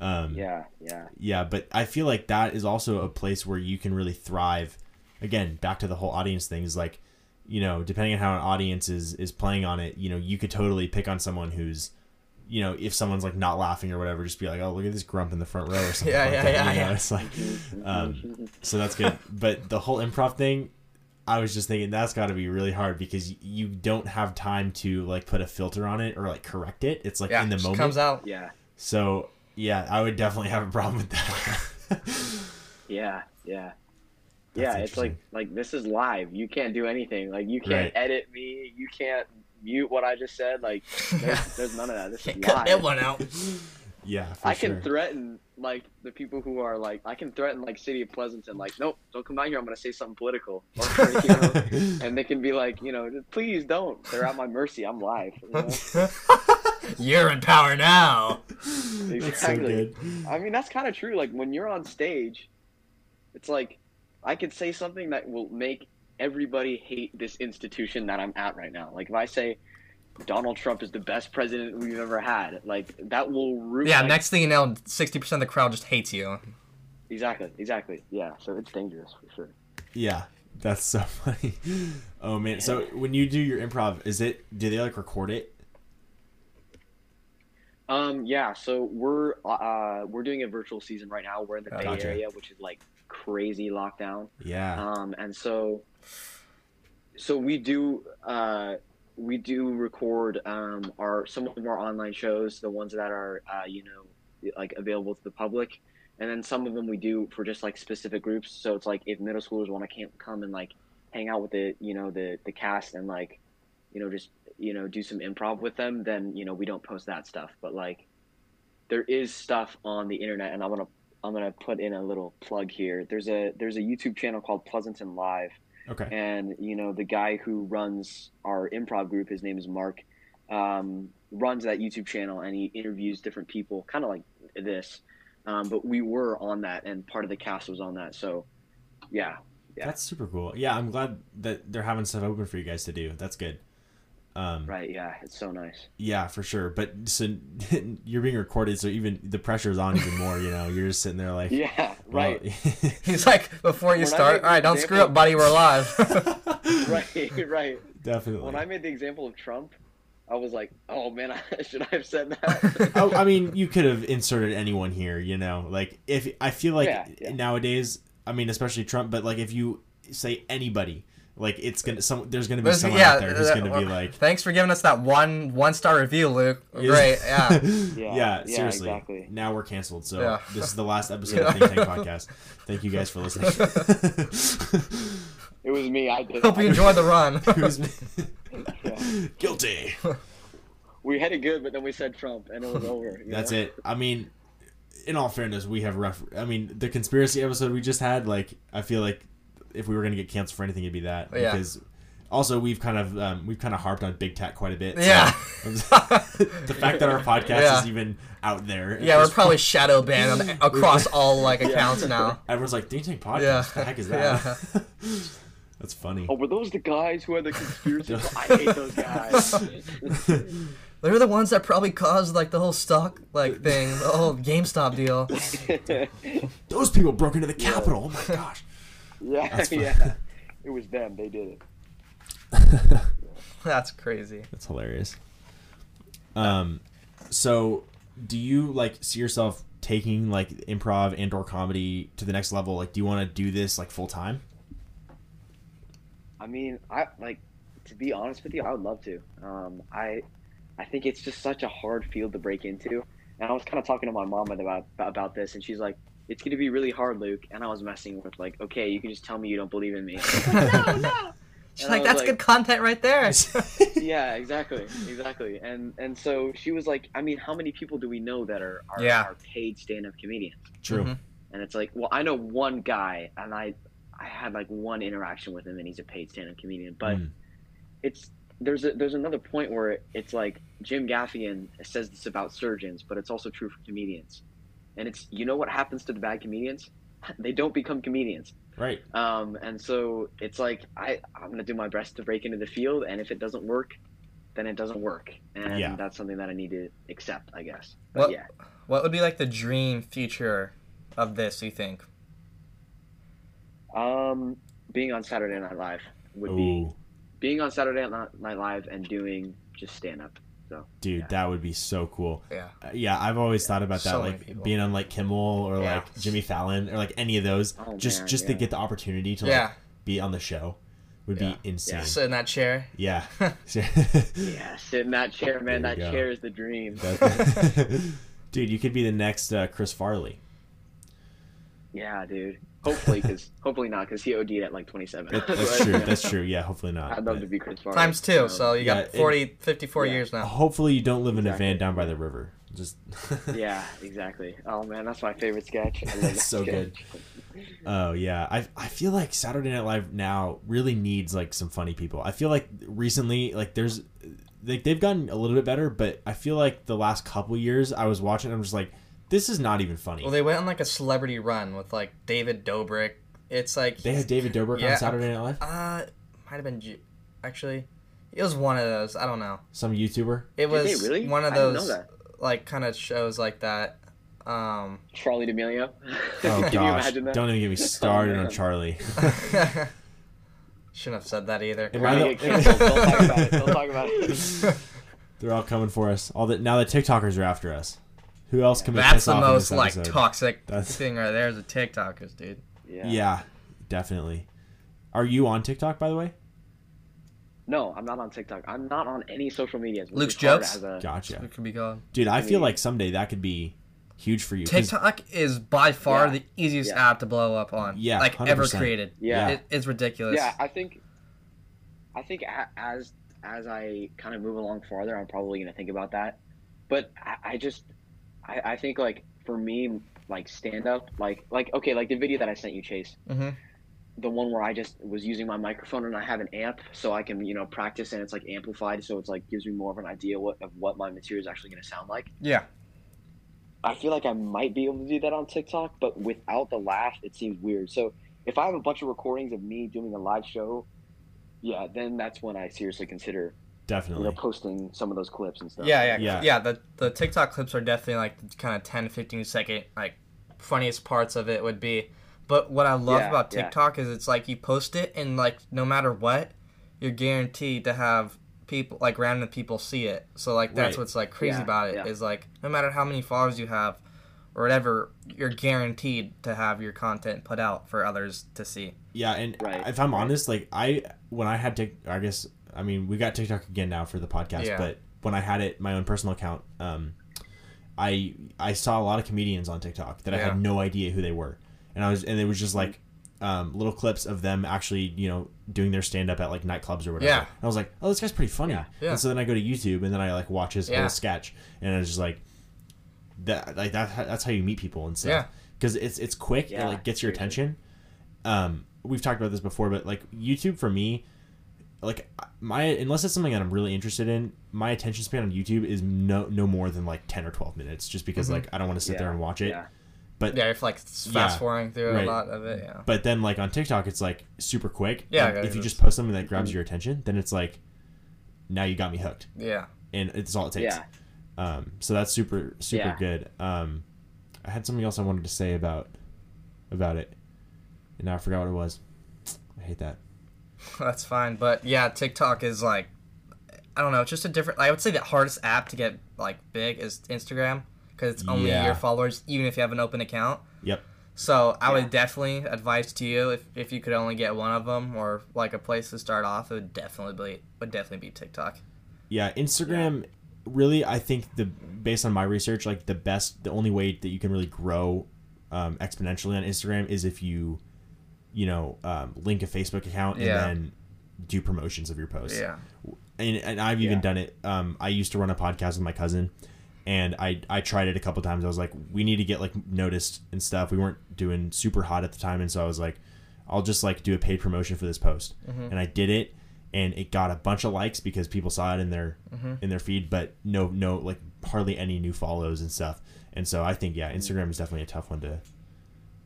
um, Yeah, yeah, yeah, but I feel like that is also a place where you can really thrive. Again, back to the whole audience thing is like, you know, depending on how an audience is is playing on it, you know, you could totally pick on someone who's, you know, if someone's like not laughing or whatever, just be like, oh, look at this grump in the front row or something. Yeah, like yeah, that, yeah, you know? yeah. It's like, um, so that's good. But the whole improv thing, I was just thinking that's got to be really hard because you don't have time to like put a filter on it or like correct it. It's like Yeah, in the just moment. comes out. yeah, So yeah, I would definitely have a problem with that. yeah, yeah. That's yeah, it's like like this is live. You can't do anything. Like you can't Right. edit me. You can't mute what I just said. Like there's, there's none of that. This is Can't cut live. that one out. yeah, for I sure. can threaten like the people who are like I can threaten like City of Pleasanton like nope don't come down here I'm gonna say something political or, you know, and they can be like you know please don't they're at my mercy I'm live you know? You're in power now. That's so Exactly. good. I mean that's kind of true like when you're on stage it's like I could say something that will make everybody hate this institution that I'm at right now like if I say Donald Trump is the best president we've ever had like that will root Yeah, like, next thing you know, sixty percent of the crowd just hates you. exactly exactly yeah so it's dangerous for sure Yeah, that's so funny. Oh man, so when you do your improv, is it do they like record it? Um, yeah, so we're uh we're doing a virtual season right now. We're in the Oh, Bay gotcha. Area, which is like crazy lockdown. Yeah. Um, and so so we do uh we do record um our some of our online shows, the ones that are uh you know like available to the public, and then some of them we do for just like specific groups. So it's like if middle schoolers want to come and like hang out with the you know the the cast and like you know just you know do some improv with them, then you know we don't post that stuff. But like there is stuff on the internet, and I'm gonna I'm gonna put in a little plug here. There's a there's a YouTube channel called Pleasanton Live, Okay. and you know the guy who runs our improv group, his name is Mark, um, runs that YouTube channel, and he interviews different people, kind of like this. Um, but we were on that, and part of the cast was on that. So, yeah, yeah. That's super cool. Yeah, I'm glad that they're having stuff open for you guys to do. That's good. Um, right, yeah, it's so nice. Yeah, for sure. But so you're being recorded, so even the pressure is on even more. You know, you're just sitting there like, Yeah, well, right, He's like, before you When start, all right, don't the screw up, buddy. We're live. right, right. definitely. When I made the example of Trump, I was like, oh man, I, should I have said that? oh, I mean, you could have inserted anyone here. You know, like if I feel like Yeah, yeah. nowadays, I mean, especially Trump, but like if you say anybody, like it's gonna some there's gonna be There's- someone out there who's uh, gonna be like, Thanks for giving us that one one star review, Luke. Great, yeah. yeah, Yeah, yeah, seriously. exactly. Now we're canceled. So Yeah. this is the last episode of Think Tank Podcast. Thank you guys for listening. it was me. I did. Hope you enjoyed the run. Who's Yeah. guilty? We had it good, but then we said Trump, and it was over. That's know? it. I mean, in all fairness, we have rough. I mean, the conspiracy episode we just had, like, I feel like if we were gonna get canceled for anything, it'd be that. Yeah. Because also we've kind of um, we've kind of harped on big tech quite a bit. so- Yeah. the fact that our podcast Yeah. is even out there. yeah, we're is- probably shadow banned on, across all like accounts now. Everyone's like, Think Tank Podcast. Yeah. What the heck is that? That's funny. Oh, were those the guys who had the conspiracy? I hate those guys. They're the ones that probably caused like the whole stock like thing, the whole GameStop deal. Those people broke into the Capitol. Oh my gosh. Yeah, yeah. It was them. They did it. That's crazy. That's hilarious. Um, so do you like see yourself taking like improv and or comedy to the next level? Like, do you want to do this like full time? I mean, I like to be honest with you. I would love to. Um, I, I think it's just such a hard field to break into. And I was kind of talking to my mom about about this, and she's like, "It's going to be really hard, Luke." And I was messing with like, "Okay, you can just tell me you don't believe in me." Like, no, no. She's And I like, that's good content right there. yeah, exactly, exactly. And and so she was like, I mean, how many people do we know that are are, Yeah. are paid stand-up comedians? True. Mhm. And it's like, well, I know one guy, and I I had like one interaction with him, and he's a paid stand-up comedian. But Mm. it's there's a, there's another point where it's like Jim Gaffigan says this about surgeons, but it's also true for comedians. And it's you know what happens to the bad comedians? They don't become comedians. Right. Um, and so it's like I I'm gonna do my best to break into the field, and if it doesn't work, then it doesn't work, and Yeah. that's something that I need to accept, I guess. But What- yeah, What would be like the dream future of this? You think? um, being on Saturday Night Live would be being on Saturday Night Live and doing just stand up. Dude, Yeah. that would be so cool. Yeah. Uh, yeah, I've always thought about that, So like being on like Kimmel or Yeah. like Jimmy Fallon or like any of those, Oh, just man, just to get the opportunity to Yeah. like be on the show would Yeah. be insane. Sit in that chair. Yeah. Yeah, sit in that chair, man. That go. chair is the dream. Dude, you could be the next uh, Chris Farley. Yeah, dude. Hopefully, because hopefully not, because he OD'd at like 27. That- that's But, true. you That's true. Yeah, hopefully not. I'd love but to be Chris Farley. Times two. Um, So you Yeah, got 40, 54 yeah. years now. Hopefully you don't live in a van down by the river. Just yeah, exactly. Oh man, that's my favorite sketch. I love that So good. Oh yeah, I I feel like Saturday Night Live now really needs like some funny people. I feel like recently like there's like they've gotten a little bit better, but I feel like the last couple years I was watching, I'm just like, this is not even funny. Well, they went on like a celebrity run with like David Dobrik. It's like They had David Dobrik Yeah. on Saturday Night Live, uh might have been Ju- actually it was one of those. I don't know. some YouTuber. It Did was they really? one of I didn't know those like kind of shows like that. Um Charli D'Amelio. Oh Can you gosh, imagine that? don't even get me started on. Charli. shouldn't have said that either. Am I the- get canceled. Don't talk about it. Don't talk about it. They're all coming for us. All the now the TikTokers are after us. Who else can we That's piss the off in most this like episode? toxic That's- thing right there is the TikTokers, dude. Yeah. Yeah, definitely. Are you on TikTok by the way? No, I'm not on TikTok. I'm not on any social medias. which Luke's jokes? A, Gotcha, It could be gone. dude. I I feel like someday that could be huge for you. TikTok is by far Yeah. the easiest Yeah. app to blow up on. Yeah, like ever 100%. created. Yeah. It, it's ridiculous. yeah, I think, I think as as I kind of move along farther, I'm probably gonna think about that. But I, I just, I, I think like for me, like stand up, like like okay, like the video that I sent you, Chase, hmm the one where I just was using my microphone and I have an amp, so I can you know practice and it's like amplified, so it's like gives me more of an idea what of what my material is actually gonna sound like. Yeah. I feel like I might be able to do that on TikTok, but without the laugh, it seems weird. So if I have a bunch of recordings of me doing a live show, yeah, then that's when I seriously consider you definitely. know posting some of those clips and stuff. Yeah, yeah, Yeah. yeah, The the TikTok clips are definitely like the kind of 10, 15 second like funniest parts of it would be. But what I love Yeah, about yeah. TikTok is it's like you post it and like no matter what, you're guaranteed to have people like random people see it. So like that's Right. what's like crazy Yeah, about it is yeah. like no matter how many followers you have or whatever, you're guaranteed to have your content put out for others to see. Yeah, and Right, if I'm honest, like I when I had Tik, I guess I mean we got TikTok again now for the podcast, Yeah. but when I had it my own personal account, um, I I saw a lot of comedians on TikTok that I had no idea who they were, and I was and it was just like um, little clips of them actually you know doing their stand up at like nightclubs or whatever. Yeah. And I was like, oh, this guy's pretty funny. Yeah. Yeah. And so then I go to YouTube and then I like watch his Yeah. whole sketch, and I was just like, that like that that's how you meet people and stuff. Yeah. Because it's it's quick. yeah. It like gets your attention. Um, we've talked about this before, but like YouTube for me, like my unless it's something that I'm really interested in, my attention span on YouTube is no no more than like ten or twelve minutes, just because Mhm. like I don't want to sit there and watch it. Yeah. But Yeah, if like fast Yeah, forwarding through right. a lot of it, yeah. but then like on TikTok, it's like super quick. Yeah, And if you just post something that grabs your attention, then it's like, now you got me hooked, Yeah. and it's all it takes. Yeah. Um, so that's super super Yeah. good. Um, I had something else I wanted to say about about it, and now I forgot what it was. I hate that. That's fine, but yeah, TikTok is like, I don't know, it's just a different. I would say the hardest app to get like big is Instagram because it's only Yeah. your followers, even if you have an open account. Yep. So I Yeah. would definitely advise to you if, if you could only get one of them or like a place to start off, it would definitely be would definitely be TikTok. Yeah, Instagram really I think the based on my research, like the best the only way that you can really grow um, exponentially on Instagram is if you you know, um, link a Facebook account Yeah. and then do promotions of your posts. Yeah. and, and I've even Yeah. done it. Um, I used to run a podcast with my cousin, and I I tried it a couple times. I was like, we need to get like noticed and stuff. We weren't doing super hot at the time, and so I was like, I'll just like do a paid promotion for this post, and I did it, and it got a bunch of likes because people saw it in their in their feed, but no no like hardly any new follows and stuff. And so I think yeah, Instagram is definitely a tough one to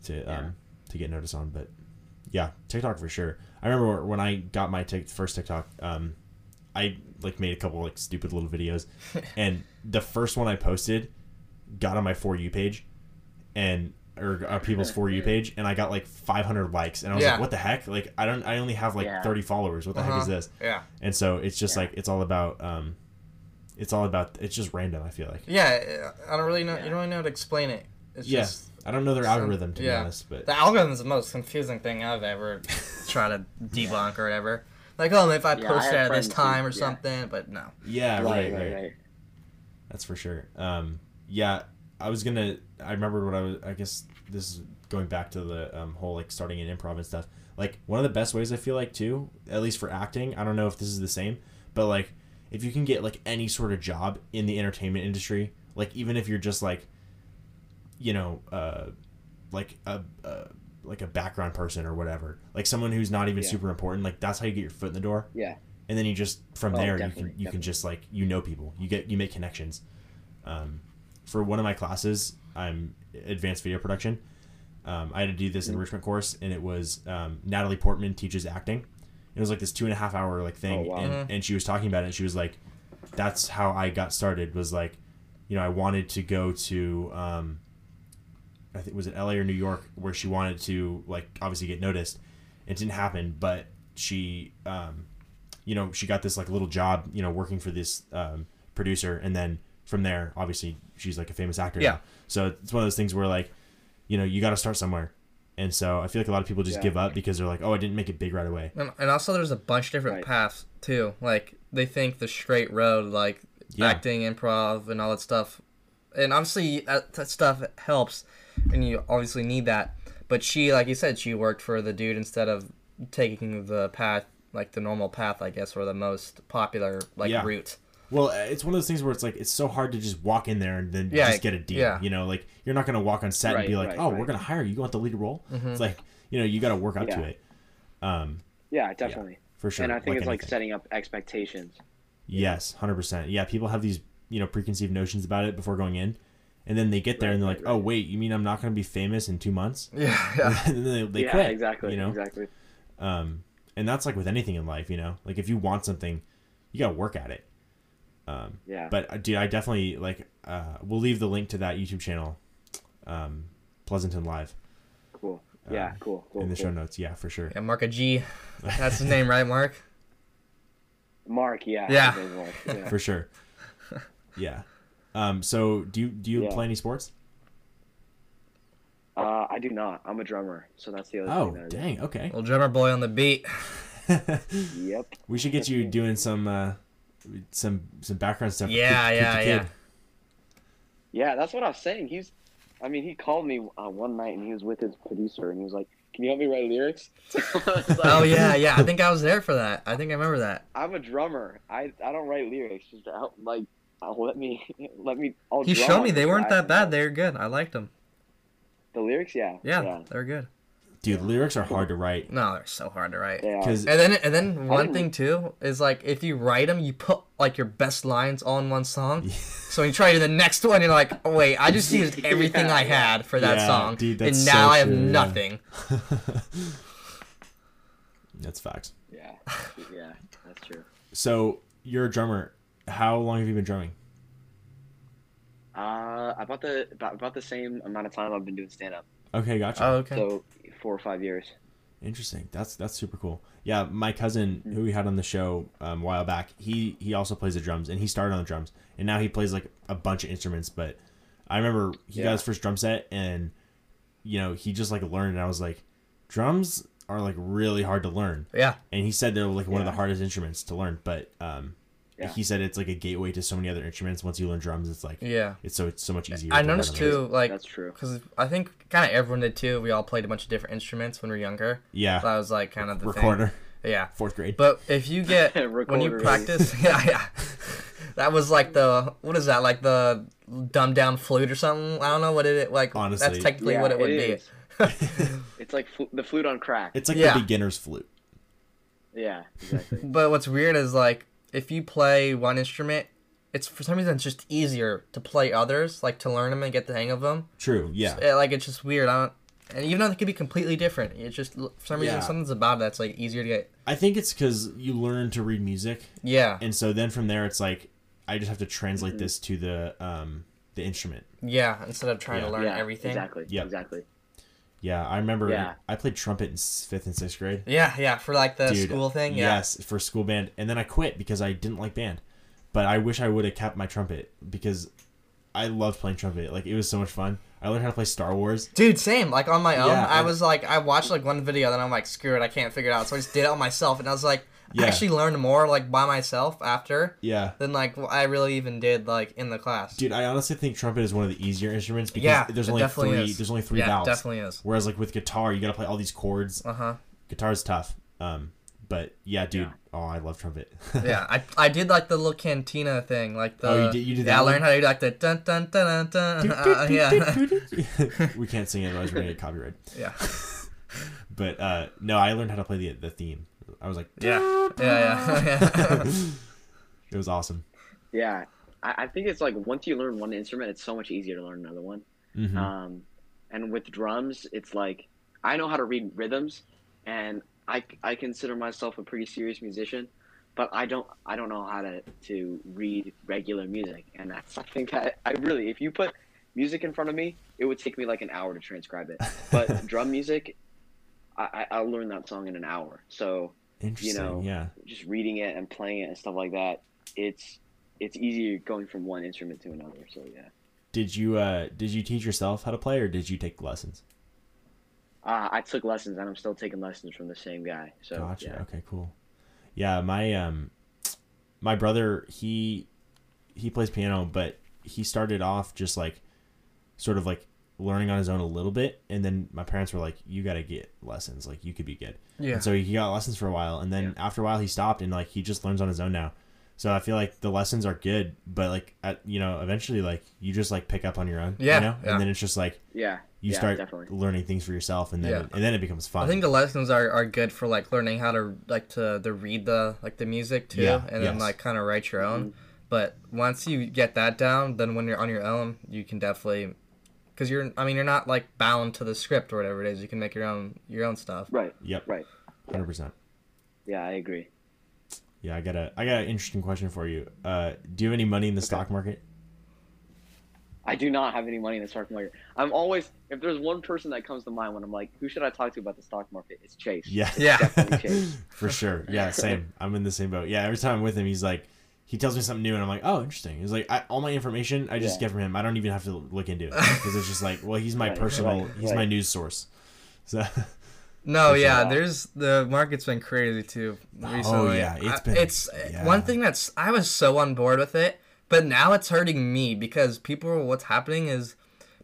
to Yeah. um to get noticed on, but yeah, TikTok for sure. I remember when I got my tic- first TikTok, um, I like made a couple like stupid little videos, and the first one I posted got on my for you page, and or uh, people's for you page, and I got like 500 likes, and I was Yeah. like, what the heck? Like I don't, I only have like Yeah. 30 followers. What the heck Uh-huh. is this? Yeah. And so it's just Yeah. like it's all about, um, it's all about, it's just random. I feel like. Yeah. I don't really know. Yeah. You don't really know how to explain it. It's Yeah. just I don't know their Some- algorithm to yeah. be honest, but the algorithm is the most confusing thing I've ever tried to debunk or whatever. Like, oh, if I Yeah, I post it at this friends who- time or yeah. something, but no. yeah, right, right. right. That's for sure. Um, yeah, I was gonna. I remembered what I was. I guess this is going back to the um, whole like starting in improv and stuff. Like one of the best ways I feel like too, at least for acting. I don't know if this is the same, but like if you can get like any sort of job in the entertainment industry, like even if you're just like, you know, uh, like a. a like a background person or whatever, like someone who's not even Yeah. super important. Like that's how you get your foot in the door Yeah. and then you just from Oh, there you can you can just like you know people you get you make connections um, for one of my classes i'm advanced video production um, i had to do Mm-hmm. this enrichment course and it was um, natalie portman teaches acting it was like this two and a half hour like thing Oh, wow. and, Mhm. and she was talking about it and she was like that's how i got started was like you know i wanted to go to um, i think was it la or new york where she wanted to like obviously get noticed it didn't happen but she um, you know she got this like little job you know working for this um, producer and then from there obviously she's like a famous actor now. Yeah. so it's one of those things where like you know you got to start somewhere and so i feel like a lot of people just Yeah. give up because they're like oh i didn't make it big right away And, and also, there's a bunch of different Right. paths too. Like they think the straight road, like Yeah. acting, improv, and all that stuff. And obviously, that, that stuff helps, and you obviously need that. But she, like you said, she worked for the dude instead of taking the path, like the normal path, I guess, or the most popular like Yeah. route. well uh, it's one of those things where it's like it's so hard to just walk in there and then Yeah, just get a deal yeah. you know like you're not gonna walk on set and be like right, oh we're gonna hire you you want the lead role Mm-hmm. it's like you know you got to work up to it um Yeah, definitely. for sure And I think it's like setting up expectations. Yes, hundred percent. Yeah, people have these you know preconceived notions about it before going in, and then they get there Right, and they're right, like, "Oh wait, you mean I'm not going to be famous in two months?" Yeah, yeah. and then they, they yeah, quit. exactly. You know, Exactly. um, and that's like with anything in life. You know, like if you want something, you got to work at it. Um, Yeah. but uh, dude, I definitely like. Uh, we'll leave the link to that YouTube channel, um, Pleasanton Live, cool. Yeah, um, cool. Cool. in the cool. show notes. Yeah, for sure. yeah, Mark a G. That's his name, right, Mark? Mark, yeah. Yeah. Mark, yeah. For sure. yeah. Um, so do you do you Yeah. play any sports? Uh, I do not. I'm a drummer, so that's the other Oh, thing. That I do. dang. Okay. Little drummer boy on the beat. Yep. We should get you doing some uh, some some background stuff. Yeah, Keep- keep yeah, the yeah. kid. Yeah, that's what I was saying. He's, I mean, he called me uh, one night and he was with his producer and he was like, "Can you help me write lyrics?" Like, Oh yeah, yeah. I think I was there for that. I think I remember that. I'm a drummer. I I don't write lyrics. Just to help, like, uh, let me let me. I'll He showed me the they weren't that bad. They were good. I liked them. The lyrics, yeah. Yeah, Yeah. they're good. Dude, lyrics are hard to write. No, they're so hard to write. They are. Because And then, and then one thing too is like if you write them, you put like your best lines on one song. so when you try to do the next one, you're like, oh, wait, I just used everything I had for that Yeah, song, dude, and now so I have true, yeah. nothing. That's facts. Yeah. Yeah. That's true. So you're a drummer. How long have you been drumming? Uh, about the about, about the same amount of time I've been doing stand up. Okay, gotcha. Oh, okay. So four or five years. Interesting. That's that's super cool. Yeah, my cousin who we had on the show um, a while back, he he also plays the drums and he started on the drums and now he plays like a bunch of instruments. But I remember he got his first drum set and you know he just like learned and I was like, drums are like really hard to learn. yeah, And he said they're like one of the hardest instruments to learn. But um, Yeah. he said it's like a gateway to so many other instruments. Once you learn drums, it's like yeah. it's so it's so much easier. I to noticed too, like, That's true. because I think kind of everyone did too. We all played a bunch of different instruments when we were younger. Yeah, That was like kind of the thing. recorder. Yeah. fourth grade. But if you get when you practice, yeah, yeah, that was like the what is that? Like the dumbed down flute or something? I don't know what it like. Honestly. that's technically Yeah, what it would is. be. It's like fl- the flute on crack. it's like Yeah. the beginner's flute. yeah, exactly. But what's weird is like if you play one instrument, it's for some reason it's just easier to play others, like to learn them and get the hang of them. True. Yeah. Yeah, like it's just weird. I don't. And even though they could be completely different, it's just for some reason Yeah. something's about it that's like easier to get. I think it's because you learn to read music, Yeah, and so then from there, it's like I just have to Mm-hmm. translate this to the um the instrument. yeah. Instead of trying Yeah. to learn yeah, everything. Exactly. Yeah. Exactly. Yeah, I remember Yeah. I played trumpet in fifth and sixth grade. Yeah, yeah. For like the Dude, school thing. Yeah. Yes, for school band, and then I quit because I didn't like band. But I wish I would have kept my trumpet because I loved playing trumpet. Like it was so much fun. I learned how to play Star Wars. Dude, same. Like on my own, Yeah, I I- was like, I watched like one video, then I'm like, screw it, I can't figure it out. So I just did it on myself, and I was like, Yeah. I actually learned more like by myself after Yeah. than like I really even did like in the class. Dude, I honestly think trumpet is one of the easier instruments because yeah, there's only three is. there's only three yeah, valves. definitely is. Whereas like with guitar, you gotta play all these chords. Uh huh. Guitar's tough. Um, but yeah, dude. Yeah. Oh, I love trumpet. yeah, I, I did like the little cantina thing, like the. Oh, you did- you did Yeah, I learned how to do like the dun dun dun dun. dun. Uh, yeah, we can't sing it otherwise we're gonna get copyright. yeah, But uh, no, I learned how to play the the theme. I was like, yeah, yeah, yeah. it was awesome. Yeah, I, I think it's like once you learn one instrument, it's so much easier to learn another one. Mhm. Um, and with drums, it's like I know how to read rhythms, and I, I consider myself a pretty serious musician, but I don't I don't know how to, to read regular music, and that's something that I really if you put music in front of me, it would take me like an hour to transcribe it. But drum music, I, I I'll learn that song in an hour. So Interesting. know, yeah. just reading it and playing it and stuff like that, it's it's easier going from one instrument to another. So yeah. Did you uh did you teach yourself how to play or did you take lessons? Uh, I took lessons and I'm still taking lessons from the same guy. So Gotcha. yeah. Okay, cool. Yeah, my um my brother, he he plays piano, but he started off just like sort of like learning on his own a little bit and then my parents were like you got to get lessons like you could be good Yeah. and so he got lessons for a while and then after a while he stopped and like he just learns on his own now so i feel like the lessons are good but like at you know eventually like you just like pick up on your own Yeah, you know yeah. and then it's just like Yeah. you yeah, start definitely. learning things for yourself and then Yeah. and then it becomes fun I think the lessons are, are good for like learning how to like to, to read the like the music too, Yeah, and then like kind of write your own. Mm-hmm. But once you get that down, then when you're on your own, you can definitely, because you're I mean you're not like bound to the script or whatever it is. You can make your own your own stuff. Right. yep Right. 100% Yeah, I agree. yeah i got a i got an interesting question for you uh do you have any money in the stock market I do not have any money in the stock market. I'm always if there's one person that comes to mind when I'm like, who should I talk to about the stock market? It's Chase. yeah Yeah. Definitely Chase. for sure yeah same i'm in the same boat yeah every time i'm with him he's like he tells me something new and i'm like oh interesting he's like I, all my information i just Yeah. get from him i don't even have to look into it because it's just like well he's my Right, personal right, he's my news source so No, yeah, sure. there's the market's been crazy too recently. Oh yeah, it's I- been- it's yeah. one thing that's I was so on board with it, but now it's hurting me because people what's happening is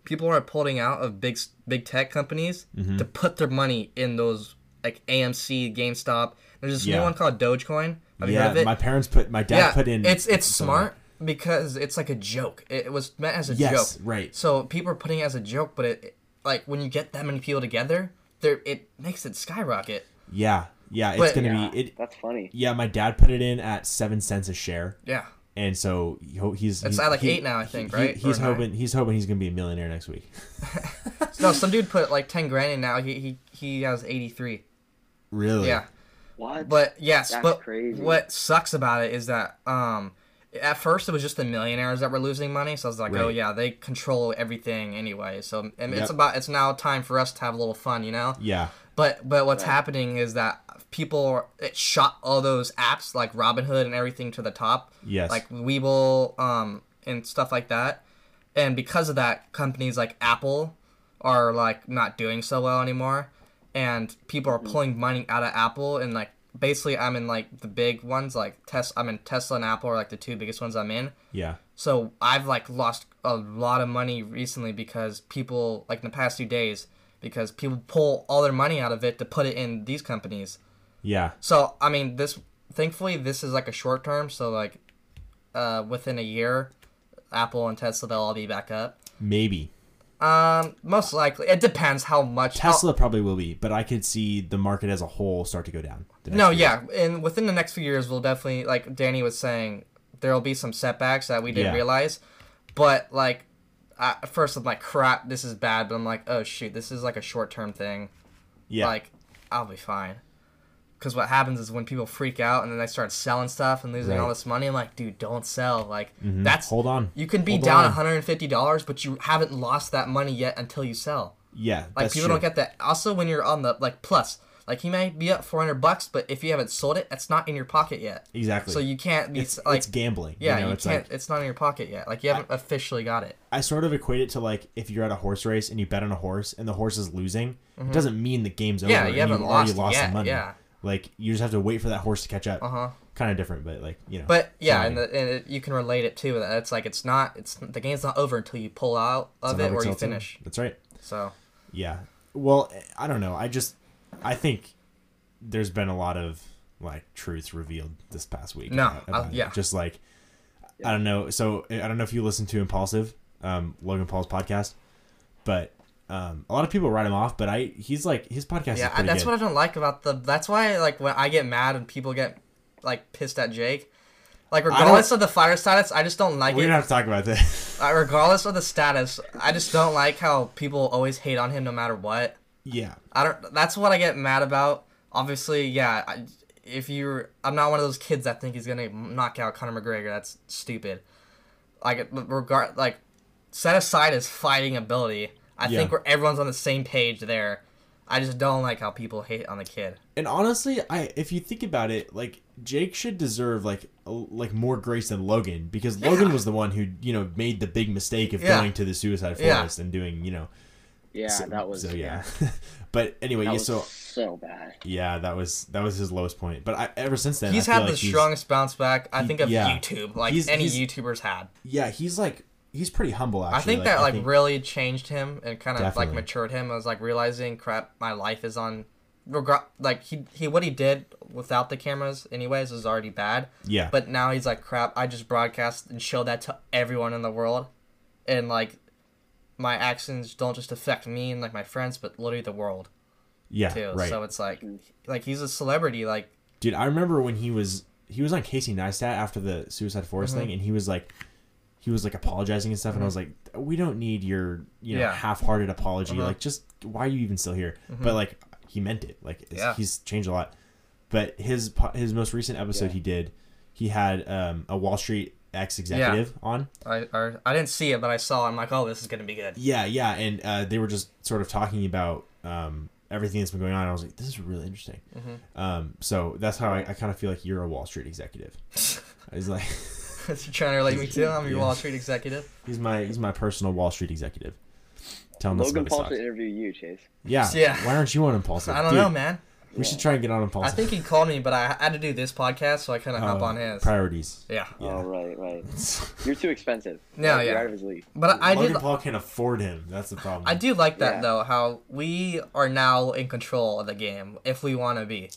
people are pulling out of big big tech companies Mm-hmm. to put their money in those like AMC, GameStop. There's this Yeah. new one called Dogecoin. Have you yeah heard of it? my parents put my dad yeah, put in it's it's some- smart because it's like a joke. It, it was meant as a yes joke. right So people are putting it as a joke, but it, it like when you get that many people together, there it makes it skyrocket. yeah yeah it's But- gonna Yeah, be it that's funny. yeah my dad put it in at seven cents a share Yeah. and so he he's It's he's- at like he- eight now, I think, he- right? he's Or nine? hoping he's hoping he's gonna be a millionaire next week No, some dude put like ten grand in now. He he he has eighty three. really Yeah. What? But yes, That's but crazy. what sucks about it is that um at first it was just the millionaires that were losing money, so I was like, oh yeah, they control everything anyway. So and Yep. it's about it's now time for us to have a little fun, you know. yeah But but what's Right. happening is that people it shot all those apps like Robinhood and everything to the top, yes like Webull um and stuff like that. And because of that, companies like Apple are like not doing so well anymore, and people are pulling money out of Apple and like basically I'm in like the big ones like Tes I'm in Tesla and Apple are like the two biggest ones I'm in. yeah So I've like lost a lot of money recently because people like in the past few days because people pull all their money out of it to put it in these companies. Yeah. So I mean, this thankfully this is like a short term. So like, uh, within a year, Apple and Tesla they'll all be back up. Maybe. Um, most likely it depends how much how- Tesla probably will be, but I could see the market as a whole start to go down. No, yeah, and within the next few years, we'll definitely like Danny was saying, there will be some setbacks that we didn't Yeah. realize, but like, I, at first I'm like, crap, this is bad, but I'm like, oh shoot, this is like a short term thing. Yeah. Like, I'll be fine. Because what happens is when people freak out and then they start selling stuff and losing all this money, I'm like, dude, don't sell. Like, Mhm. that's hold on. you can be Hold down on. $150, but you haven't lost that money yet until you sell. Yeah. Like people true. don't get that. Also, when you're on the like plus, like he might be up 400 bucks, but if you haven't sold it, that's not in your pocket yet. exactly. So you can't be it's, like it's gambling. yeah, you, know, you it's can't. like it's not in your pocket yet. Like you haven't officially got it. I sort of equate it to like if you're at a horse race and you bet on a horse and the horse is losing, it doesn't mean the game's over. Mm-hmm. Yeah, you haven't you've already lost lost yet, the money. yeah. Like you just have to wait for that horse to catch up. Uh huh. Kind of different, but like you know. But yeah, and, the, and it, you can relate it too. That it's like it's not. It's the game's not over until you pull out of it or you finish. That's right. So Yeah. Well, I don't know. I just I think there's been a lot of like truths revealed this past week. No, about- uh, it. yeah. Just like I don't know. So I don't know if you listen to Impulsive, um, Logan Paul's podcast, but um, a lot of people write him off. But I he's like his podcast yeah, is that's good. what I don't like about the. That's why like when I get mad and people get like pissed at Jake. Like regardless of the fire status, I just don't like We're it. gonna have to talk about this. Uh, regardless of the status, I just don't like how people always hate on him no matter what. yeah. I don't. That's what I get mad about. Obviously, yeah. I, if you're, I'm not one of those kids that think he's gonna knock out Conor McGregor. That's stupid. Like regard, like set aside his fighting ability. I Yeah. think we're everyone's on the same page there. I just don't like how people hate on the kid. And honestly, I if you think about it, like Jake should deserve like like more grace than Logan because Logan was the one who you know made the big mistake of Yeah. going to the suicide Yeah. forest and doing you know. Yeah, so, that was so yeah. but anyway, That yeah, was so so bad. yeah, that was that was his lowest point. But I, ever since then, He's I feel had the like he's- strongest bounce back I he- think of yeah. YouTube, like He's- any he's- YouTubers had. Yeah, he's like he's pretty humble. Actually, I think that I like think- really changed him and kind of like matured him. I was like realizing, crap, my life is on. Regret, Like he he what he did without the cameras, anyways, was already bad. yeah, But now he's like, crap, I just broadcast and show that to everyone in the world, and like, my actions don't just affect me and like my friends, but literally the world yeah, too. right, So it's like, like he's a celebrity. Like dude. I remember when he was he was on Casey Neistat after the suicide forest Mm-hmm. thing, and he was like. He was like apologizing and stuff, and I was like, "We don't need your, you know, Yeah. half-hearted apology. Uh-huh. Like, just why are you even still here?" But like, he meant it. Like, Yeah. he's changed a lot. But his his most recent episode Yeah. he did, he had um, a Wall Street ex executive on, I or, I didn't see it, but I saw. it. I'm like, oh, this is gonna be good. Yeah, yeah, and uh, they were just sort of talking about um, everything that's been going on. I was like, this is really interesting. Mm-hmm. Um, so that's how I, I kind of feel like you're a Wall Street executive. I was like, You're trying to relate me to. I'm your Yeah. Wall Street executive. he's my he's my personal Wall Street executive. Tell him us Logan about Paul his should interview you, Chase. Yeah, Yeah. Why aren't you on Impulsive? I don't Dude, know, man. We should try and get on Impulsive. I think he called me, but I had to do this podcast, so I couldn't hop Oh, on his. priorities. yeah, Yeah. Oh right, right. You're too expensive. No, You're yeah. out of his league. but I Logan did. Paul can't afford him. That's the problem. I do like that Yeah. though. How we are now in control of the game if we want to be,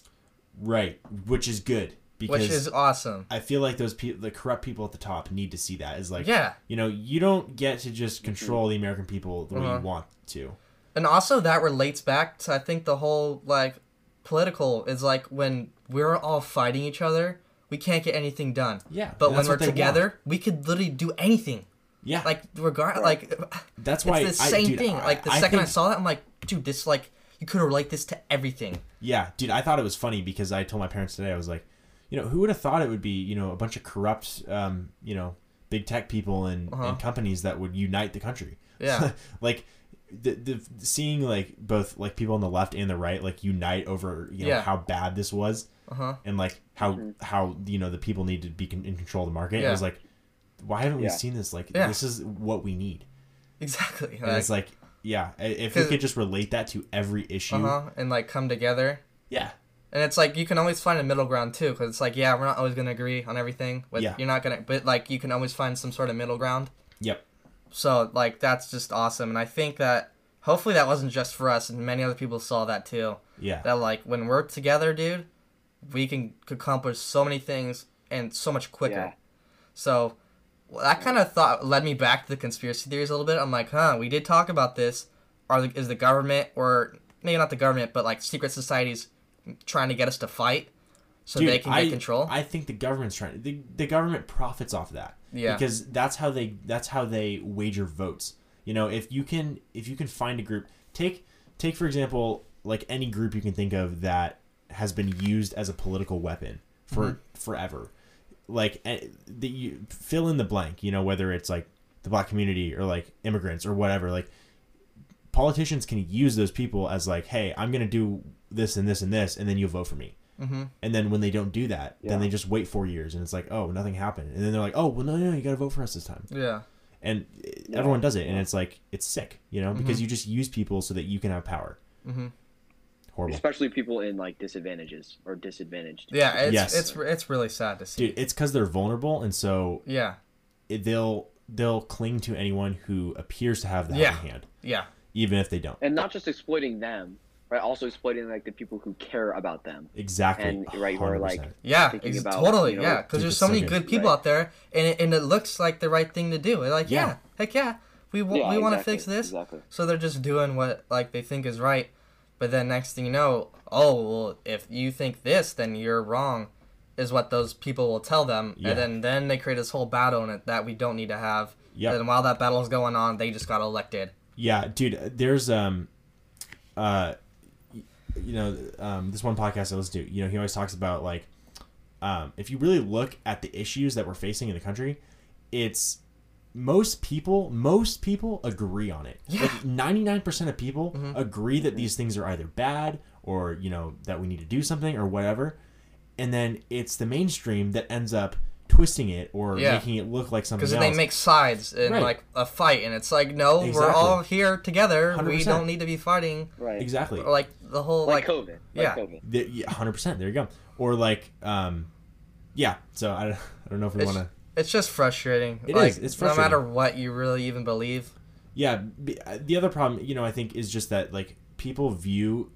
Right, which is good because which is awesome. I feel like those people, the corrupt people at the top, need to see that. Is like, Yeah. you know, you don't get to just control the American people the way Uh-huh. you want to. And also that relates back to I think the whole like political is like when we're all fighting each other, we can't get anything done. Yeah, But when we're together, we could literally do anything. Yeah, Like regard like that's why it's the I- same dude, thing. I- Like the I second I saw that, I'm like, dude, this like you could relate this to everything. Yeah, dude, I thought it was funny because I told my parents today I was like, you know, who would have thought it would be, you know, a bunch of corrupt, um, you know, big tech people and, Uh-huh. and companies that would unite the country. Yeah. like the, the seeing like both like people on the left and the right like unite over you know Yeah. how bad this was Uh huh. and like how how you know the people need to be con- in control of the market. Yeah. I was like, why haven't we seen this? Like Yeah. this is what we need. Exactly. And it's like, yeah, if we could just relate that to every issue, uh huh. And like come together. yeah, And it's like you can always find a middle ground too, because it's like yeah, we're not always gonna agree on everything. But Yeah. you're not gonna. But like you can always find some sort of middle ground. yep, So like that's just awesome, and I think that hopefully that wasn't just for us, and many other people saw that too. yeah, That like when we're together, dude, we can accomplish so many things and so much quicker. Yeah. So well, that kind of thought led me back to the conspiracy theories a little bit. I'm like, huh, we did talk about this. Are the, is the government or maybe not the government, but like secret societies trying to get us to fight so Dude, they can I, get control? I think the government's trying. The, the government profits off that. Yeah. Because that's how they that's how they wager votes. You know, if you can if you can find a group, take take for example, like any group you can think of that has been used as a political weapon for Mm-hmm. forever. Like eh, the you fill in the blank. You know, whether it's like the black community or like immigrants or whatever. Like politicians can use those people as like, hey, I'm gonna do this and this and this, and then you vote for me. mm-hmm. And then when they don't do that, Yeah. then they just wait four years, and it's like, oh, nothing happened. And then they're like, oh, well, no, no, no you got to vote for us this time. Yeah. And Yeah. everyone does it, and it's like it's sick, you know, because Mhm. you just use people so that you can have power. Mm-hmm. Horrible, Especially people in like disadvantages or disadvantaged. Yeah, it's Yes. it's it's really sad to see. dude. It's because they're vulnerable, and so Yeah. it, they'll they'll cling to anyone who appears to have the Yeah. hand, Yeah. Even if they don't. And not just exploiting them, right? Also exploiting like the people who care about them. Exactly, And, right, who are, like, Yeah, thinking ex- about, totally. you know, yeah, because there's so so many good. good people Right. out there, and it, and it looks like the right thing to do. They're like, yeah, Yeah. heck yeah, we w- Yeah, we want to exactly, fix this. Exactly. So they're just doing what like they think is right, but then next thing you know, oh well, if you think this, then you're wrong, is what those people will tell them, Yeah. and then then they create this whole battle in it that we don't need to have. Yeah. And while that battle is going on, they just got elected. Yeah, dude. There's um, uh, you know, um, this one podcast I listen to. You know, he always talks about like, um, if you really look at the issues that we're facing in the country, it's most people, most people agree on it. Yeah. Like ninety nine percent of people Mhm. agree that these things are either bad or you know that we need to do something or whatever, and then it's the mainstream that ends up twisting it or Yeah. making it look like something Because they make sides in Right. like a fight, and it's like, no, we're all here together. We 100%. don't need to be fighting. Right. exactly. Or, like the whole Like, like, COVID. Like yeah. COVID. The- yeah, hundred percent. There you go. Or like, um, yeah. So I, don't- I don't know if we want to. it's just frustrating. It like, is, it's No matter what you really even believe. Yeah. uh, The other problem, you know, I think is just that like people view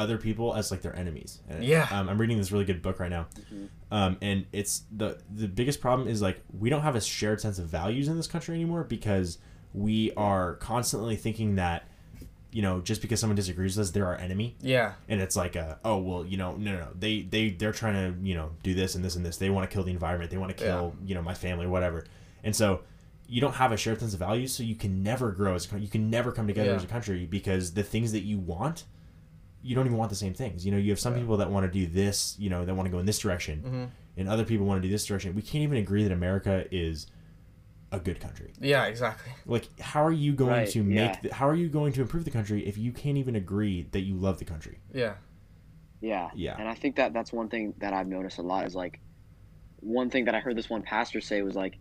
other people as like their enemies. And, Yeah. Um, I'm reading this really good book right now, um, and it's the the biggest problem is like we don't have a shared sense of values in this country anymore because we are constantly thinking that. You know, just because someone disagrees with us, they're our enemy. Yeah. and it's like a, oh well you know no no no they they they're trying to you know do this and this and this they want to kill the environment they want to kill you know my family or whatever and so you don't have a shared sense of values so you can never grow as a country you can never come together Yeah. as a country because the things that you want you don't even want the same things you know you have some people that want to do this you know that want to go in this direction Mhm. and other people want to do this direction we can't even agree that america is a good country Yeah. Exactly. like how are you going Right, to make yeah. the, how are you going to improve the country if you can't even agree that you love the country Yeah. Yeah. Yeah. And I think that that's one thing that I've noticed a lot is like, one thing that I heard this one pastor say was like,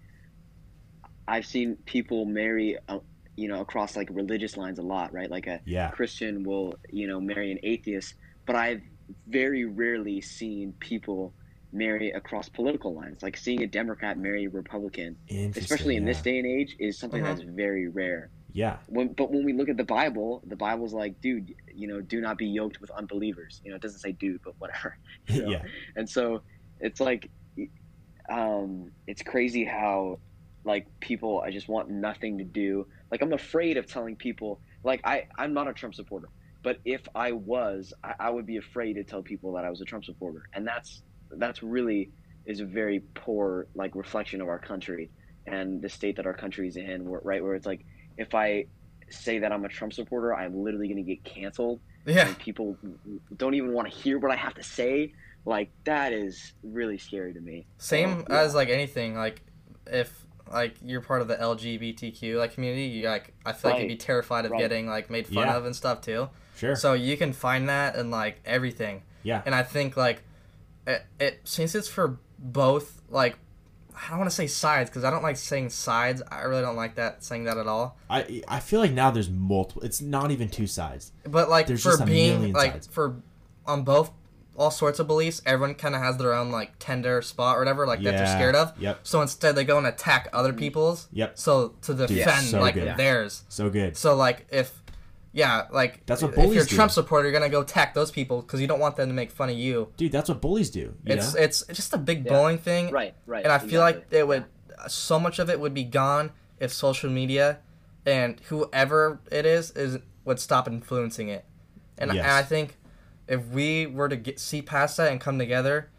I've seen people marry, uh, you know, across like religious lines a lot, right? Like a yeah Christian will, you know, marry an atheist, but I've very rarely seen people marry across political lines. Like seeing a Democrat marry a Republican, especially in this day and age, is something Mhm. that's very rare. yeah When, but when we look at the Bible, the Bible's like, dude, you know, do not be yoked with unbelievers. You know, it doesn't say dude, but whatever. you know? yeah And so it's like, um, it's crazy how, like, people, I just want nothing to do. Like, I'm afraid of telling people, like, I, I'm not a Trump supporter, but if I was, I, I would be afraid to tell people that I was a Trump supporter. And that's, that's really is a very poor, like, reflection of our country and the state that our country is in, right? Where it's like, if I say that I'm a Trump supporter, I'm literally going to get canceled Yeah. and people don't even want to hear what I have to say. Like that is really scary to me. Same So, yeah. as like anything. Like if like you're part of the LGBTQ like community, you like I feel like you'd be terrified of Right. getting like made fun Yeah. of and stuff too. sure So you can find that in like everything. yeah And I think like it, it since it's for both like I don't want to say sides because I don't like saying sides. I really don't like that saying that at all. I I feel like now there's multiple. It's not even two sides. But like There's for just being million like sides. for on both all sorts of beliefs, everyone kind of has their own like tender spot or whatever like that they're Yeah. scared of. Yep. So instead they go and attack other mm. people's. Yep. So to defend so like good. theirs. So good. So like if yeah, like That's what if you're bullies a do. Trump supporter, you're gonna go attack those people because you don't want them to make fun of you. dude, that's what bullies do. You It's know? it's just a big Yeah. bullying thing, Right, right. and I feel like exactly. it would so much of it would be gone if social media and whoever it is is would stop influencing it. And, Yes. and I think if we were to get see past that and come together,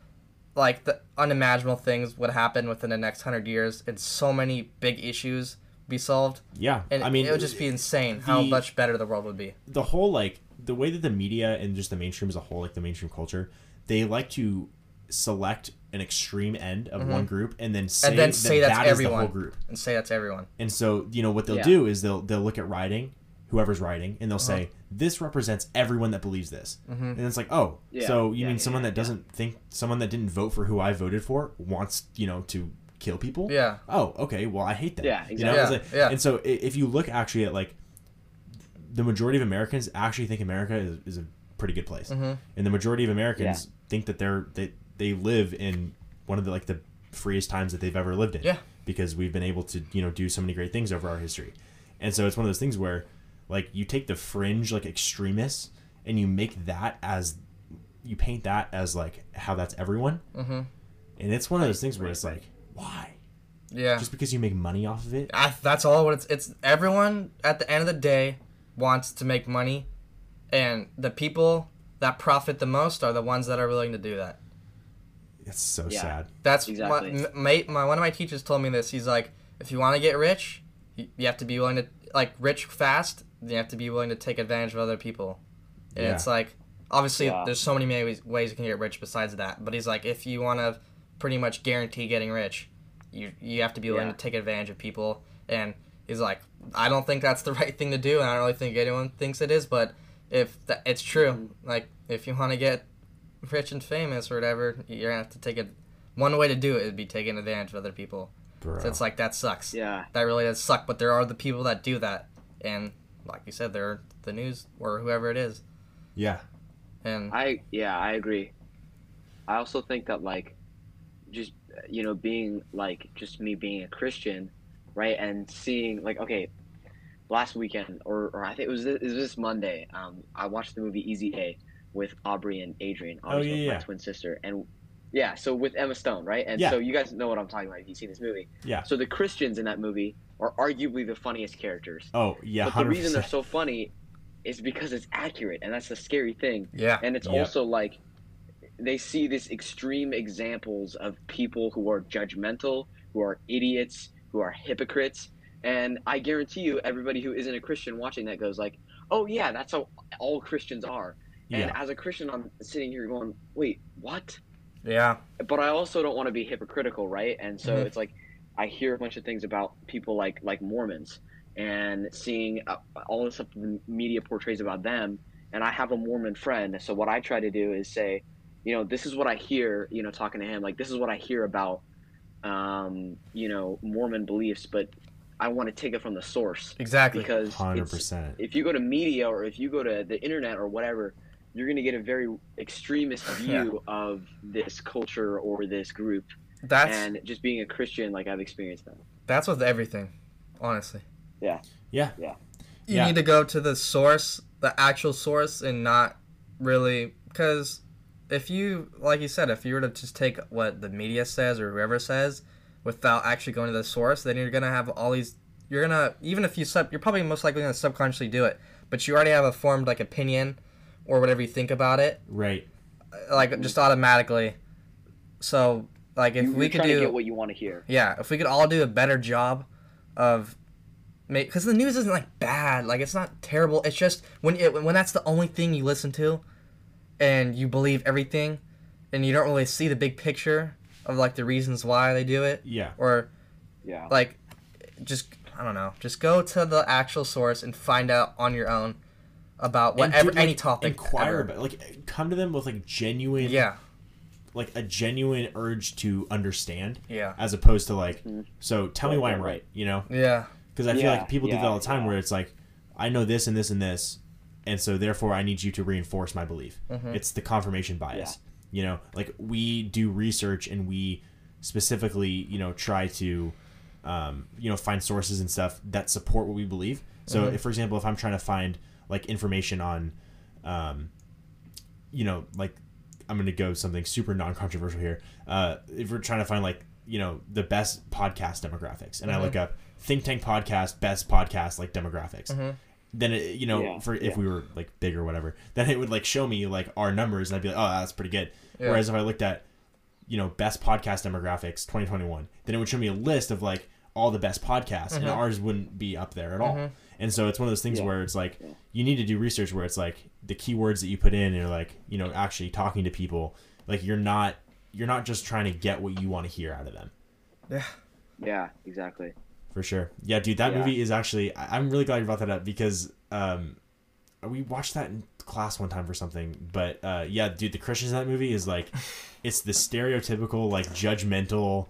like the unimaginable things would happen within the next hundred years, and so many big issues be solved. yeah. And I mean, it would just be insane how much better the world would be. the whole like the way that the media and just the mainstream as a whole, like the mainstream culture, they like to select an extreme end of one group and then say Mm-hmm. and then that say that's that is everyone the whole group. and say that's everyone. And so, you know, what they'll Yeah. do is they'll they'll look at writing, whoever's writing, and they'll Uh-huh. say this represents everyone that believes this. Mm-hmm. And it's like, oh, Yeah. so you Yeah, mean yeah, someone yeah, that doesn't think someone that didn't vote for who I voted for wants, you know, to kill people? Yeah. Oh, okay. Well, I hate that. Yeah, You know, exactly. Like- Yeah, yeah. And so, if you look actually at like the majority of Americans actually think America is, is a pretty good place, Mm-hmm. and the majority of Americans think that they're they they live in one of the like the freest times that they've ever lived in. Yeah. Because we've been able to you know do so many great things over our history, and so it's one of those things where like you take the fringe like extremists and you make that as you paint that as like how that's everyone, Mhm. and it's one of those things where it's like why Yeah. just because you make money off of it. I, that's all what it's it's everyone at the end of the day wants to make money and the people that profit the most are the ones that are willing to do that It's so Yeah. sad. that's Exactly. my, my, my one of my teachers told me this he's like if you want to get rich you, you have to be willing to like rich fast then you have to be willing to take advantage of other people and Yeah. it's like obviously Yeah. there's so many ways, ways you can get rich besides that but he's like if you want to pretty much guarantee getting rich you you have to be willing Yeah. to take advantage of people and he's like i don't think that's the right thing to do and i don't really think anyone thinks it is but if that, it's true Mm-hmm. like if you want to get rich and famous or whatever you're gonna have to take it one way to do it would be taking advantage of other people Bro. so it's like that sucks Yeah. that really does suck but there are the people that do that and like you said they're the news or whoever it is yeah. and I yeah, I agree. I also think that like just you know being like just me being a Christian, right, and seeing like okay, last weekend or, or I think it was this, it was this Monday. Um, I watched the movie Easy A with Aubrey and Adrian, Oh, Aubrey's yeah, my twin sister, and yeah, so with Emma Stone, right, and Yeah. so you guys know what I'm talking about if you've seen this movie. Yeah. So the Christians in that movie are arguably the funniest characters. Oh yeah. But the reason they're so funny is because it's accurate, and that's the scary thing yeah and it's Yep. also like they see this extreme examples of people who are judgmental who are idiots who are hypocrites and i guarantee you everybody who isn't a christian watching that goes like oh yeah that's how all christians are and Yeah. as a christian i'm sitting here going wait what yeah. But i also don't want to be hypocritical right? And so Mhm. it's like i hear a bunch of things about people like like mormons and seeing uh, all the stuff the media portrays about them. And i have a mormon friend so what i try to do is say you know this is what i hear you know talking to him like this is what i hear about um you know mormon beliefs but i want to take it from the source. Exactly. Because 100%. if you go to media or if you go to the internet or whatever, you're going to get a very extremist view of this culture or this group. that's and just being a Christian, like I've experienced that. that's with everything honestly Yeah. Yeah. Yeah. you Yeah. need to go to the source, the actual source, and not really because if you, like you said, if you were to just take what the media says or whoever says without actually going to the source, then you're gonna have all these. You're gonna even if you sub, you're probably most likely gonna subconsciously do it, but you already have a formed like opinion or whatever you think about it, Right. like just automatically. So like if You- we could trying to do get what you want to hear. yeah, if we could all do a better job of make because the news isn't like bad, like it's not terrible. It's just when it, when that's the only thing you listen to, and you believe everything, and you don't really see the big picture of like the reasons why they do it, Yeah. or Yeah. like just I don't know, just go to the actual source and find out on your own about whatever do, like, any topic. Inquire ever. about like come to them with like genuine Yeah, like a genuine urge to understand yeah, as opposed to like Mhm. so tell me why I'm right. right, you know? yeah, Because I feel Yeah, like people do that all the time yeah. where it's like I know this and this and this and so therefore I need you to reinforce my belief. Mhm. It's the confirmation bias. You know, like we do research and we specifically, you know, try to um, you know, find sources and stuff that support what we believe. So Mhm. if for example, if I'm trying to find like information on, um, you know, like I'm gonna go something super non-controversial here. Uh, if we're trying to find like you know the best podcast demographics, and I look up think tank podcast best podcast like demographics. Then it, you know, Yeah, for if yeah. we were like big or whatever, then it would like show me like our numbers, and I'd be like, oh, that's pretty good. Yeah. Whereas if I looked at you know best podcast demographics 2021 then it would show me a list of like all the best podcasts and ours wouldn't be up there at all and so it's one of those things Yeah. where it's like you need to do research where it's like the keywords that you put in and like you know actually talking to people like you're not you're not just trying to get what you want to hear out of them Yeah. Yeah, exactly. for sure yeah dude that Yeah. movie is actually I- i'm really glad you brought that up because um we watched that in class one time for something but uh yeah dude the christians in that movie is like it's the stereotypical like judgmental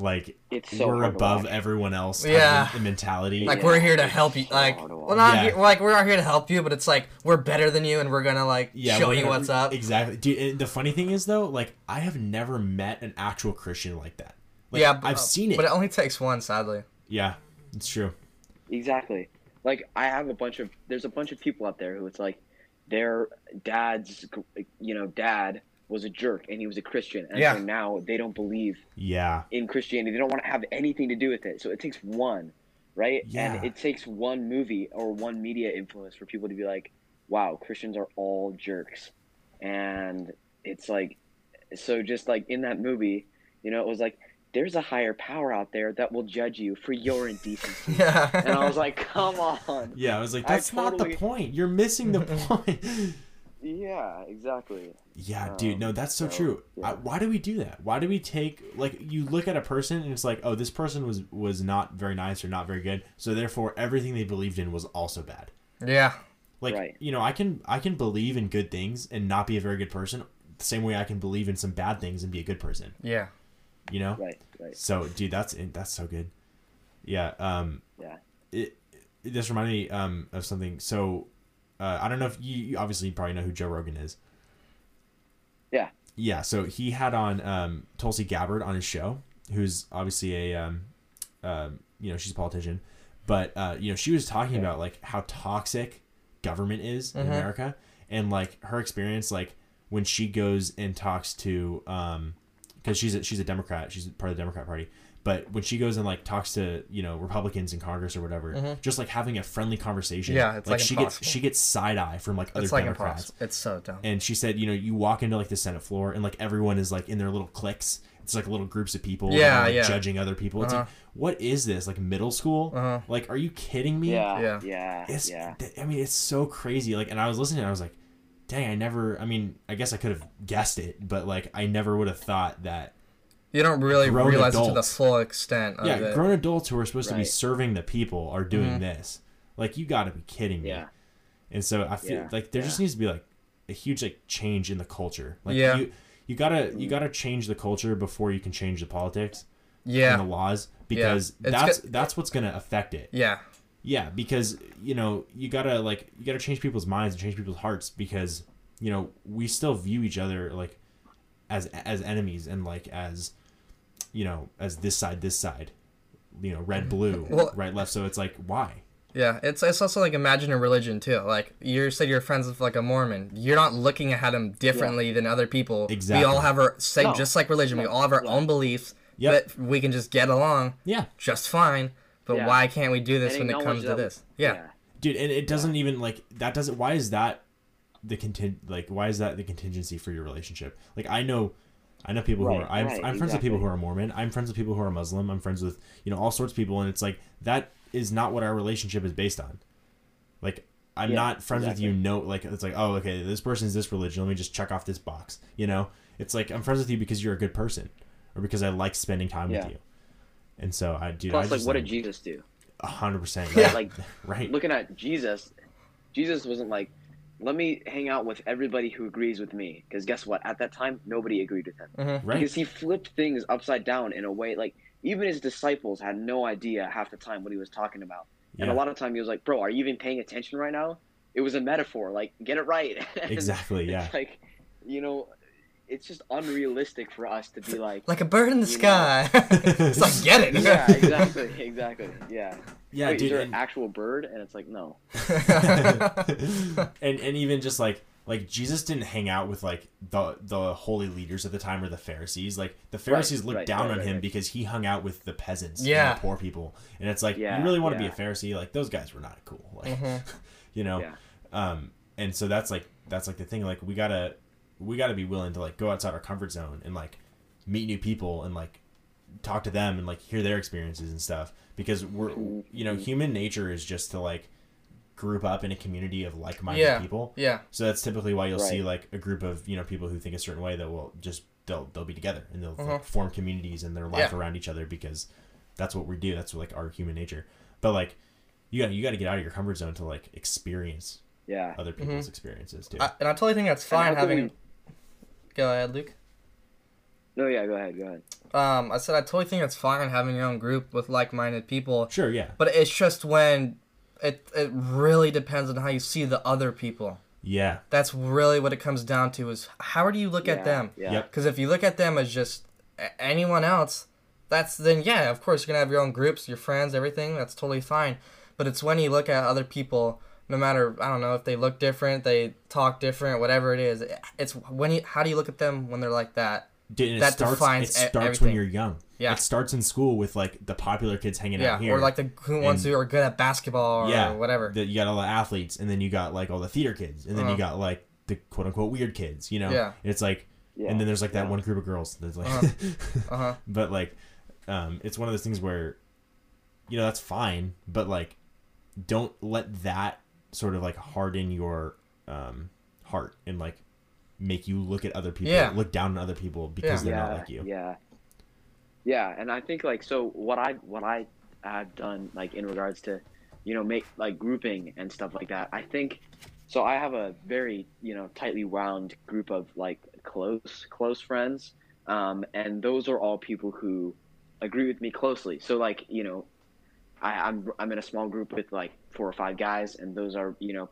like It's so we're above everyone else Yeah. of mentality Like Yeah, we're here to help you. Like, hard well, not Yeah. here, like we're not here to help you, but it's like we're better than you, and we're gonna like yeah, show we're you what's up. exactly dude the funny thing is though like i have never met an actual christian like that like, yeah, i've seen it but it only takes one, sadly. yeah it's true Exactly. Like I have a bunch of there's a bunch of people out there who it's like their dad's you know dad was a jerk and he was a Christian and Yeah. so now they don't believe yeah in Christianity. They don't want to have anything to do with it. So it takes one, right? Yeah. And it takes one movie or one media influence for people to be like, "Wow, Christians are all jerks," and it's like, so just like in that movie, you know, it was like, "There's a higher power out there that will judge you for your indecency," Yeah. and I was like, "Come on." yeah i was like that's not the point you're missing the point Yeah, exactly. Yeah, dude, no, that's so so, true. yeah. I, why do we do that? Why do we take like you look at a person and it's like, oh, this person was was not very nice or not very good, so therefore everything they believed in was also bad. yeah. Like, Right. you know, I can I can believe in good things and not be a very good person, the same way I can believe in some bad things and be a good person. Yeah. You know? Right, right. So, dude, that's that's so good. Yeah. Um. Yeah. It, it just reminded me um of something. So, uh, I don't know if you, you obviously you probably know who Joe Rogan is. Yeah. Yeah. So he had on um Tulsi Gabbard on his show, who's obviously a um, um you know she's a politician, but uh you know she was talking Yeah. about like how toxic government is in Mhm. America and like her experience like when she goes and talks to um because she's a, she's a Democrat she's part of the Democrat Party but when she goes and like talks to you know Republicans in Congress or whatever Mhm. just like having a friendly conversation Yeah, it's, like, she impossible. gets she gets side eye from like other It's like Democrats impossible. It's so dumb. and she said, you know, you walk into like the Senate floor and like everyone is like in their little cliques. It's like little groups of people. Yeah, are, like, yeah. Judging other people. It's Uh-huh. like, what is this? Like middle school? Uh-huh. Like, are you kidding me? Yeah, Yeah. yeah, It's. yeah. th- I mean, it's so crazy. Like, and I was listening. and I was like, dang, I never. I mean, I guess I could have guessed it, but like, I never would have thought that. You don't really Grown realize it to the full extent of yeah, it. grown adults who are supposed to be serving the people are doing Mhm. this. Like, you got to be kidding me. Yeah. And so I feel Yeah, like there just needs to be like a huge like change in the culture. Like Yeah. you you gotta you gotta change the culture before you can change the politics Yeah. and the laws because It's that's go- that's what's gonna affect it. Yeah. Yeah, because you know you gotta like you gotta change people's minds and change people's hearts because you know we still view each other like as as enemies and like as you know as this side this side you know red mm-hmm. blue Well- right left so it's like why Yeah, it's it's also like imagine a religion too. Like you said, you're friends with like a Mormon. You're not looking at him differently than other people. Exactly. We all have our same, No. just like religion. we all have our Yeah. own beliefs. Yep. That we can just get along yeah just fine. But Yeah. why can't we do this And when it acknowledge comes to that- this? Yeah. dude and it doesn't even like that doesn't why is that the contin like why is that the contingency for your relationship? Like i know i know people who are i'm, right, I'm friends with people who are mormon. I'm friends with people who are muslim. I'm friends with you know all sorts of people and it's like that is not what our relationship is based on. Like i'm Yeah, not friends with you exactly. no like it's like oh okay this person's this religion. Let me just check off this box you know? It's like i'm friends with you because you're a good person or because i like spending time Yeah. with you. And so i do Plus, I like, just what did Jesus do? a hundred percent Yeah. Like, right. looking at Jesus, Jesus wasn't like, let me hang out with everybody who agrees with me. Because guess what? At that time, nobody agreed with him. Mhm. right Because he flipped things upside down in a way like even his disciples had no idea half the time what he was talking about. And a lot of time he was like, "Bro, are you even paying attention right now? It was a metaphor. Like, get it right." And exactly it's yeah like, you know, it's just unrealistic for us to be like Like a bird in the You know. sky. it's like get it. yeah exactly exactly yeah yeah, Wait, dude. is there and- an actual bird and it's like no and and even just like like Jesus didn't hang out with like the the holy leaders at the time or the Pharisees. Like the Pharisees looked right, down right, on right, him right. because he hung out with the peasants Yeah. and the poor people. And it's like Yeah, you really want to yeah. be a Pharisee? Like those guys were not cool. Like Mhm. you know. Yeah. Um and so that's like that's like the thing like we got to we got to be willing to like go outside our comfort zone and like meet new people and like talk to them and like hear their experiences and stuff because we're you know human nature is just to like group up in a community of like-minded Yeah. people yeah. so that's typically why you'll see like a group of you know people who think a certain way that will just they'll they'll be together and they'll like, Mhm. form communities and their life Yeah. around each other because that's what we do that's like our human nature but like you got you got to get out of your comfort zone to like experience yeah other people's experiences too I, and I totally think that's fine having. we- Go ahead, Luke. No yeah go ahead go ahead Um, I said I totally think it's fine having your own group with like-minded people, sure yeah but it's just when it it really depends on how you see the other people. yeah That's really what it comes down to is how do you look yeah, at them? yeah Yep. Because if you look at them as just anyone else, that's then yeah, of course you're gonna have your own groups, your friends, everything. That's totally fine. But it's when you look at other people, no matter I don't know if they look different, they talk different, whatever it is. It's when you how do you look at them when they're like that? Dude, and it That starts, defines it starts when you're young Yeah. it starts in school with like the popular kids hanging Yeah, out here or like the who- ones And- who are good at basketball or yeah whatever. that you got all the athletes and then you got like all the theater kids and then you Uh-huh. got like the quote unquote weird kids you know Yeah. And it's like yeah and then there's like that yeah. one group of girls that's like Uh-huh. Uh-huh. but like um it's one of those things where you know that's fine but like don't let that sort of like harden your um heart and like make you look at other people Yeah. look down on other people because Yeah. they're yeah, not like you Yeah. Yeah, and I think like so what I what I have done like in regards to, you know, make like grouping and stuff like that. I think so I have a very, you know, tightly wound group of like close close friends. Um, and those are all people who agree with me closely. So like, you know, I, I'm I'm in a small group with like four or five guys and those are, you know,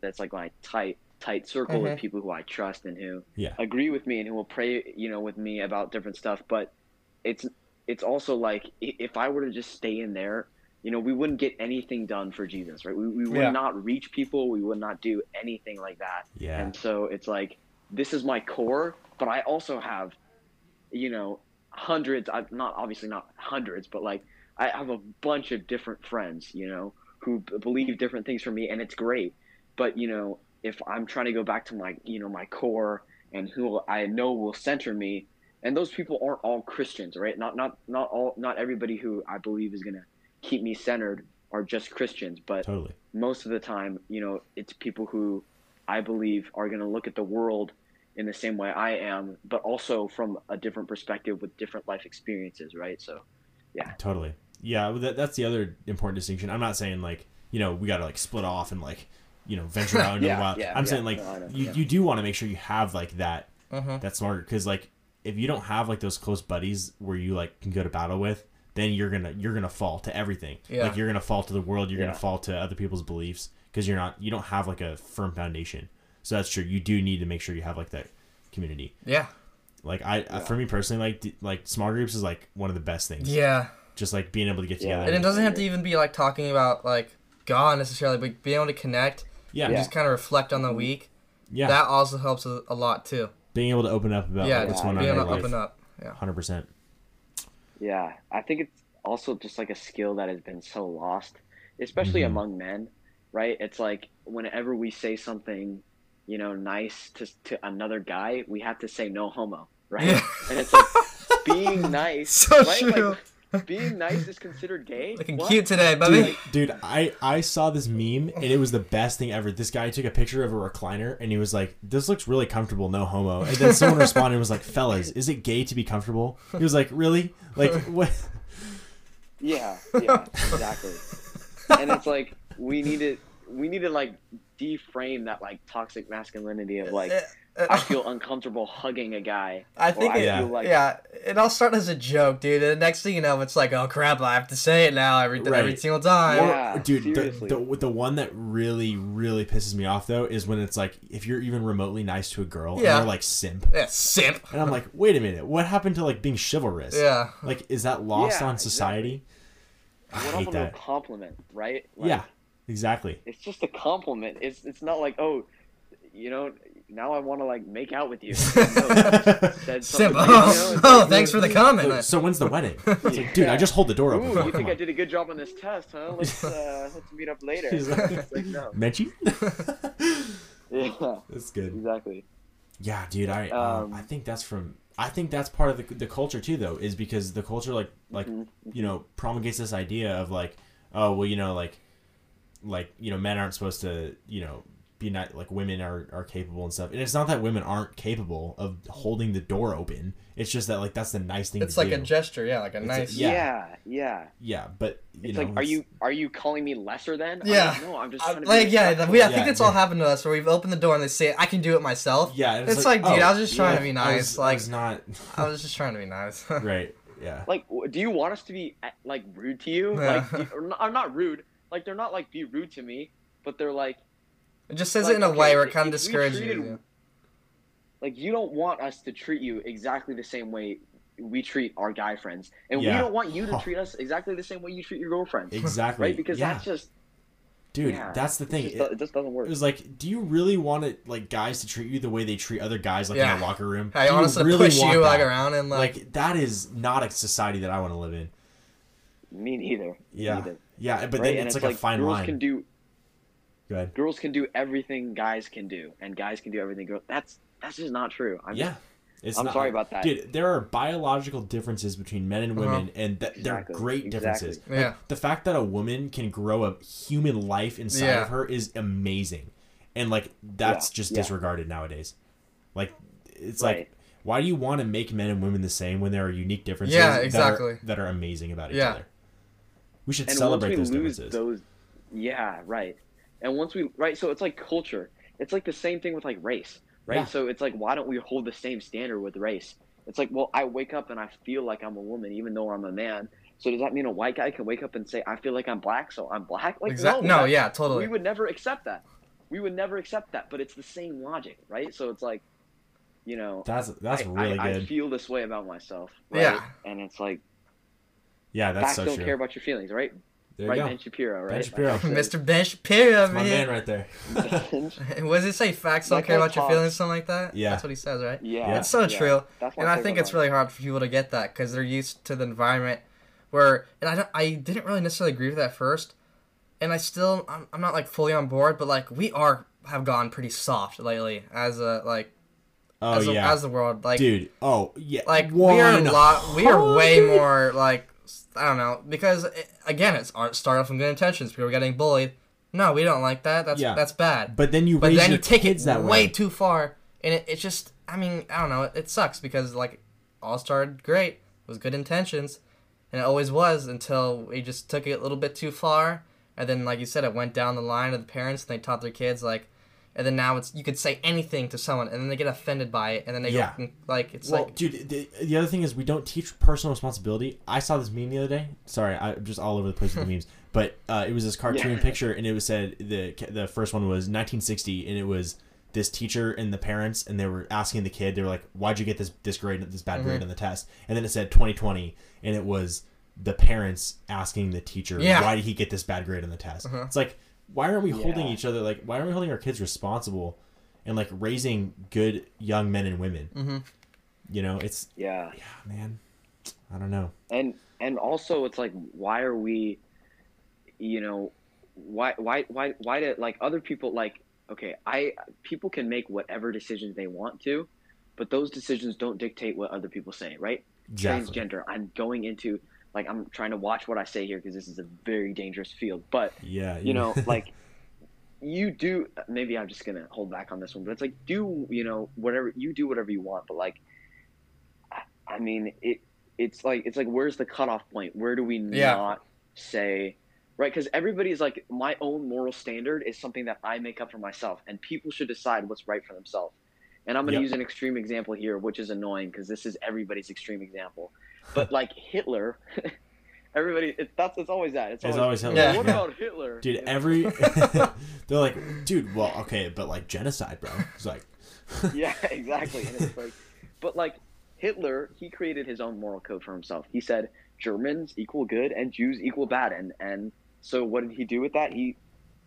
that's like my tight tight circle Mhm. of people who I trust and who Yeah. agree with me and who will pray, you know, with me about different stuff. But it's it's also like if I were to just stay in there, you know, we wouldn't get anything done for Jesus, right? We, we would Yeah. not reach people. We would not do anything like that. yeah And so it's like this is my core, but I also have, you know, hundreds. I'm not obviously not hundreds, but like I have a bunch of different friends, you know, who b- believe different things from me, and it's great. But you know, if I'm trying to go back to my, you know, my core and who I know will center me, and those people aren't all Christians, right? Not not not all not everybody who I believe is gonna keep me centered are just Christians, but totally most of the time, you know, it's people who I believe are going to look at the world in the same way I am, but also from a different perspective with different life experiences, right? So, yeah, Totally. Yeah, that, that's the other important distinction. I'm not saying like you know we got to like split off and like you know venture out into Yeah, the wild. yeah, I'm yeah. saying like No, you, yeah. you do want to make sure you have like that Mhm. that smart because like if you don't have like those close buddies where you like can go to battle with, then you're gonna you're gonna fall to everything. Yeah. Like you're gonna fall to the world. You're Yeah. gonna fall to other people's beliefs because you're not you don't have like a firm foundation. So that's true. You do need to make sure you have like that community. Yeah. Like I, I for me personally, like d- like small groups is like one of the best things. Yeah. Just like being able to get Yeah. together. And it doesn't have to even be like talking about like God necessarily, but being able to connect yeah, and Yeah. just kind of reflect on the week. yeah. That also helps a, a lot too. being able to open up about yeah, like, what's just going on being able to life. open up. Yeah. Hundred percent. yeah, I think it's also just like a skill that has been so lost, especially Mhm. among men, right? It's like whenever we say something, you know, nice to, to another guy, we have to say no homo, right? Yeah. And it's like being nice, So right? true. Like, being nice is considered gay. Looking What? cute today, baby. Dude, dude, I I saw this meme and it was the best thing ever. This guy took a picture of a recliner and he was like, "This looks really comfortable, no homo." And then someone responded and was like, "Fellas, is it gay to be comfortable?" He was like, "Really? Like what?" Yeah, yeah, exactly. and it's like we need to we need to like deframe that like toxic masculinity of like uh, uh, I uh, feel uncomfortable hugging a guy. I think or I it, Yeah. feel like yeah, it all started as a joke, dude. And the next thing you know, it's like, oh crap, I have to say it now every every single time. Yeah, dude, the, the the one that really really pisses me off though is when it's like if you're even remotely nice to a girl Yeah. and they're like simp, Yeah, simp. and I'm like, wait a minute, what happened to like being chivalrous? Yeah. Like, is that lost Yeah, on society? I What hate happened a that. compliment, right? Like, yeah, exactly. It's just a compliment. It's it's not like oh, you know, now I want to like make out with you. No, I just said you know, Oh, oh like, thanks for the comment. So, so when's the wedding? It's like, dude, I just hold the door open. Ooh, you you. think Come I did a good job on this test, huh? Let's uh, let's meet up later. He's like- like no. Menchie? Yeah, That's good. exactly. Yeah, dude, I um, Um, I think that's from I think that's part of the, the culture too though is because the culture like like Mhm. you know promulgates this idea of like oh well you know like like you know men aren't supposed to you know be not like women are are capable and stuff and it's not that women aren't capable of holding the door open it's just that like that's the nice thing It's to like do. a gesture, yeah, like a It's a- nice. Yeah. Yeah, yeah. yeah but you It's know like, are you are you calling me lesser than? I'm Yeah. like, no, I'm just trying to like yeah, we, I Yeah, think it's all happened to us where we've opened the door and they say I can do it myself. yeah and It's like, dude, I was just trying to be I nice, was, I like- was not I was just trying to be nice. right yeah Like, do you want us to be uh, like rude to you? Yeah. Like, do- or not, or not rude. Like, they're not like be rude to me, but they're like, it just says Like, it in a okay, way where it kind of discourages treated- you. like you don't want us to treat you exactly the same way we treat our guy friends, and we don't want you to treat us exactly the same way you treat your girlfriend. exactly right? Because yeah that's just dude yeah, that's the thing just, It- it just doesn't work. It was like, do you really want it like guys to treat you the way they treat other guys like in Yeah. a locker room? I Do you want us to really push want you like around and like, Like that is not a society that I want to live in. Me neither. Me Yeah, neither. Yeah, but right? then and it's, like, a fine girls line. can do Go ahead. girls can do everything guys can do, and guys can do everything girls. That's that's just not true. I'm yeah, it's I'm not- sorry about that. dude. There are biological differences between men and Uh-huh. women, and th- Exactly, they're great exactly. differences. Yeah. Like, the fact that a woman can grow a human life inside Yeah. of her is amazing, and like that's Yeah, just yeah. disregarded nowadays. Like, it's Right. like. Why do you want to make men and women the same when there are unique differences Yeah, that are- exactly. that are, amazing about each Yeah. other? We should and celebrate once those lose differences. those yeah right and once we right so it's like culture it's like the same thing with like race right Yeah. so it's like why don't we hold the same standard with race it's like well i wake up and i feel like i'm a woman even though i'm a man so does that mean a white guy can wake up and say i feel like i'm black so i'm black like exactly. no, No, yeah, totally. we would never accept that we would never accept that but it's the same logic right so it's like you know That's that's I, really I, good. I feel this way about myself right? Yeah. and it's like yeah, that's facts so don't true. care about your feelings right there right you go. Ben Shapiro right Ben Shapiro. Mr. Ben Shapiro, That's my man. man right there. what does it say? Facts don't That care guy about your feelings, something like that. Yeah. that's what he says, right? Yeah, Yeah. It's so yeah. true. That's and I think it's really hard for people to get that because they're used to the environment where, and I don't, I didn't really necessarily agree with that first, and I still, I'm, I'm not like fully on board, but like we are have gone pretty soft lately as a like Oh as, a, yeah, as the world like dude. Oh yeah, like we are a lot we are way more like I don't know because it, again it's art started off from good intentions people are getting bullied. No, we don't like that. That's Yeah. that's bad. But then you But raise then your you take it kids that way way. too far, and it, it just I mean I don't know it, it sucks because like all started great it was good intentions, and it always was until we just took it a little bit too far, and then like you said it went down the line of the parents and they taught their kids like. And then now it's you could say anything to someone, and then they get offended by it, and then they Yeah. go like it's well, like dude, the, the other thing is we don't teach personal responsibility. I saw this meme the other day. Sorry, I'm just all over the place with the memes. But uh, it was this cartoon Yeah. picture, and it was said the the first one was 1960, and it was this teacher and the parents, and they were asking the kid, they were like, "Why'd you get this this grade, this bad Mm-hmm. grade on the test?" And then it said 2020, and it was the parents asking the teacher, Yeah. "Why did he get this bad grade on the test?" Uh-huh. It's like, why aren't we holding each other like? Why aren't we holding our kids responsible? And like raising good young men and women, Mhm. you know, it's Yeah. yeah, man. I don't know. and and also it's like why are we you know why why why why did like other people like okay i people can make whatever decisions they want to but those decisions don't dictate what other people say right Exactly. transgender i'm going into like i'm trying to watch what i say here because this is a very dangerous field but Yeah. you know like you do maybe i'm just gonna hold back on this one but it's like do you know whatever you do whatever you want but like i, I mean it it's like it's like where's the cutoff point where do we Yeah. not say right because everybody's like my own moral standard is something that i make up for myself and people should decide what's right for themselves And I'm going to Yep. use an extreme example here, which is annoying because this is everybody's extreme example. But like Hitler, everybody, it, that's it's always that. It's It's always, always Hitler. Yeah. What Yeah. about Hitler? Dude, You every they're like, dude, well, okay, but like genocide, bro. It's like, yeah, exactly. And it's like, but like Hitler, he created his own moral code for himself. He said Germans equal good and Jews equal bad, and and so what did he do with that? He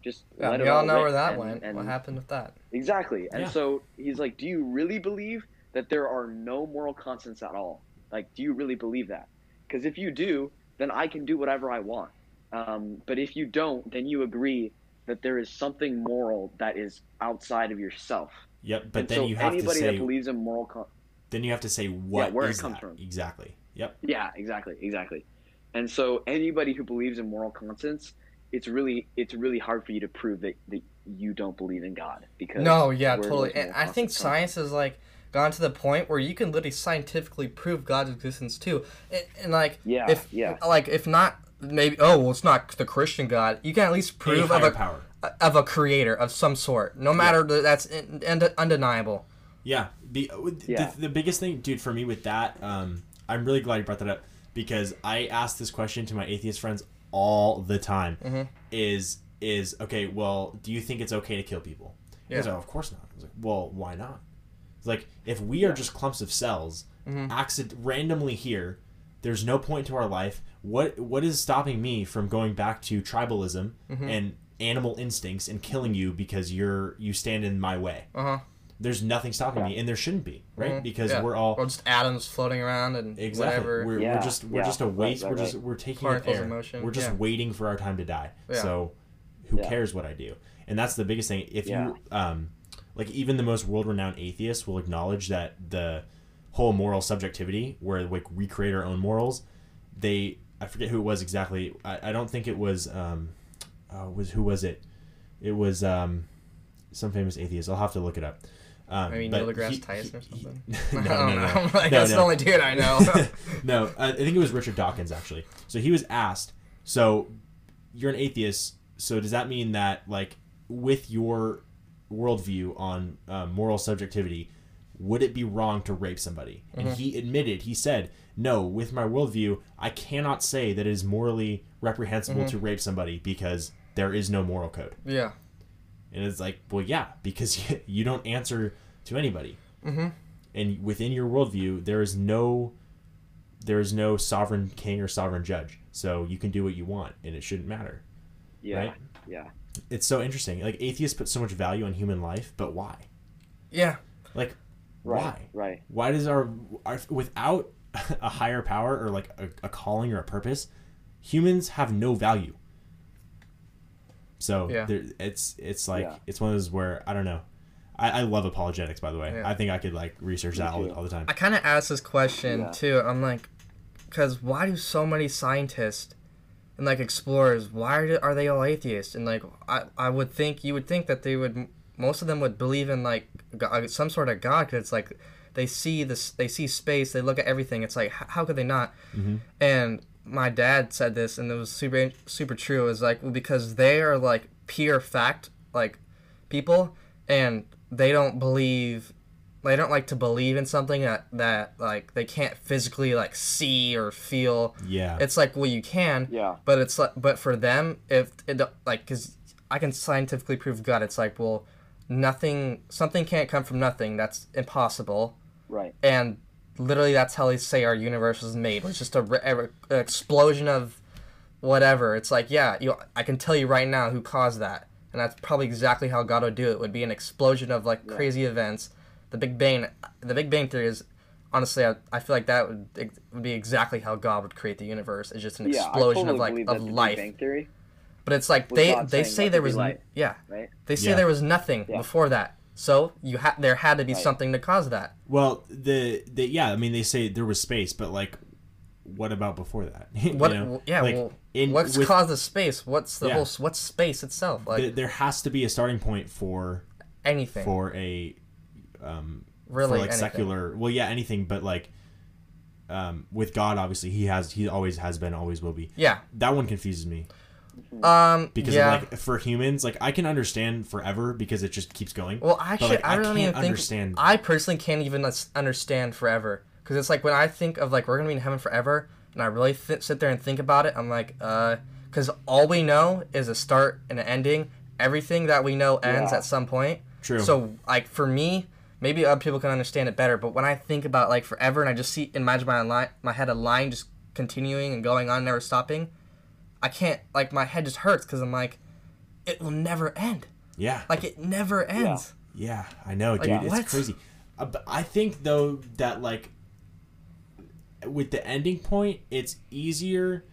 just Yeah, let we it all all know where that and- went. and- what happened with that? Exactly. And Yeah. so he's like, Do you really believe that there are no moral constants at all? Like, do you really believe that? Because if you do, then I can do whatever I want. Um, but if you don't, then you agree that there is something moral that is outside of yourself. yep. But and then so you have to say, that believes in moral con- then you have to say what where it is comes that? from. exactly. Yep. Yeah, exactly, exactly. And so anybody who believes in moral constants, it's really it's really hard for you to prove that, that you don't believe in God because No, yeah, totally. And I think constants come from. science has like gone to the point where you can literally scientifically prove God's existence too. And, and like, Yeah, if yeah. like if not maybe oh well, it's not the Christian God. You can at least A prove of a power. of a creator of some sort, no matter that that's in, in, undeniable. Yeah. Be, Yeah. The, the biggest thing, dude, for me with that, um, I'm really glad you brought that up because I ask this question to my atheist friends all the time. Mm-hmm. Is is okay? Well, do you think it's okay to kill people? You guys Yeah. are, of course not. I was like, well, why not? It's like if we are just clumps of cells, Mm-hmm. accident randomly here, there's no point to our life. What what is stopping me from going back to tribalism Mm-hmm. and animal instincts and killing you because you're you stand in my way? Uh huh. there's nothing stopping me, and there shouldn't be, right? Because Yeah. we're all or just atoms floating around and exactly. whatever. We're, we're just we're yeah, just a waste. right, we're just we're taking Particles up air. motion, We're just yeah. waiting for our time to die. Yeah. So who Yeah. cares what I do? And that's the biggest thing. If Yeah. you um, like even the most world-renowned atheists will acknowledge that the whole moral subjectivity, where like we create our own morals, they I forget who it was exactly. I, I don't think it was um, uh, was who was it? It was um, some famous atheist. I'll have to look it up. Um, Maybe but Neil deGrasse he- Tyson or he- something. no, I no, don't no. know. Like, No, that's no. the only dude I know. no, I think it was Richard Dawkins actually. So he was asked, so you're an atheist, so does that mean that like with your worldview on uh, moral subjectivity, would it be wrong to rape somebody? And he admitted, he said, no, with my worldview, I cannot say that it is morally reprehensible to rape somebody because there is no moral code. yeah. And it's like, well, yeah, because you, you don't answer to anybody. Mm-hmm. And within your worldview, there is no, there is no sovereign king or sovereign judge. So you can do what you want, and it shouldn't matter. Yeah, Right? yeah. It's so interesting. Like atheists put so much value on human life, but why? Yeah. Like, Right, why? right. Why does our, our without a higher power or like a, a calling or a purpose, humans have no value. So Yeah. there, it's it's like Yeah. it's one of those where I don't know. I, I love apologetics, by the way. Yeah. I think I could like research that all, all the time. I kind of asked this question Yeah. too. I'm like, because why do so many scientists and like explorers, why are, they all atheists? And like, I, I would think, you would think that they would, most of them would believe in like God, uh, some sort of God because it's like they see this, they see space, they look at everything. It's like, how could they not? Mm-hmm. And my dad said this, and it was super, super true. Was like, well, because they are like pure fact, like people, and they don't believe they don't like to believe in something that that like they can't physically like see or feel. Yeah. it's like well you can Yeah. but it's like but for them if it like because i can scientifically prove god it's like well nothing something can't come from nothing. That's impossible. Right. and literally that's how they say our universe was made it's just a, re- a, an explosion of whatever. It's like yeah you i can tell you right now who caused that. And that's probably exactly how god would do it. Would be an explosion of like crazy events the big bang the big bang theory is honestly i, I feel like that would, ex- would be exactly how god would create the universe it's just an Yeah, explosion totally of like of that's Big life Bang Theory, but it's like they God they say there there was light." yeah right? they say Yeah. there was nothing Yeah. before that so you had there had to be Right. something to cause that well, the the yeah, I mean they say there was space, but like, what about before that? You What? know? yeah. Like, well, in- what's with- caused the space? What's the Yeah. whole? What's space itself? Like th- there has to be a starting point for anything. for a um really, for like anything. secular well yeah anything but like um with god obviously he has he always has been always will be Yeah. that one confuses me Um, because yeah. of like for humans, like I can understand forever because it just keeps going. Well, actually, like, I I don't even can't think understand- I personally can't even us- understand forever because it's like when I think of like we're gonna be in heaven forever, and I really th- sit there and think about it, I'm like, uh, because all we know is a start and an ending. Everything that we know ends Yeah. at some point. True. So like for me, maybe other people can understand it better, but when I think about like forever and I just see imagine my line, my head a line just continuing and going on, never stopping, I can't like my head just hurts because I'm like, it will never end. yeah, Like it never ends. Yeah, I know, dude. Like, it's crazy. Uh, I think though that like with the ending point, it's easier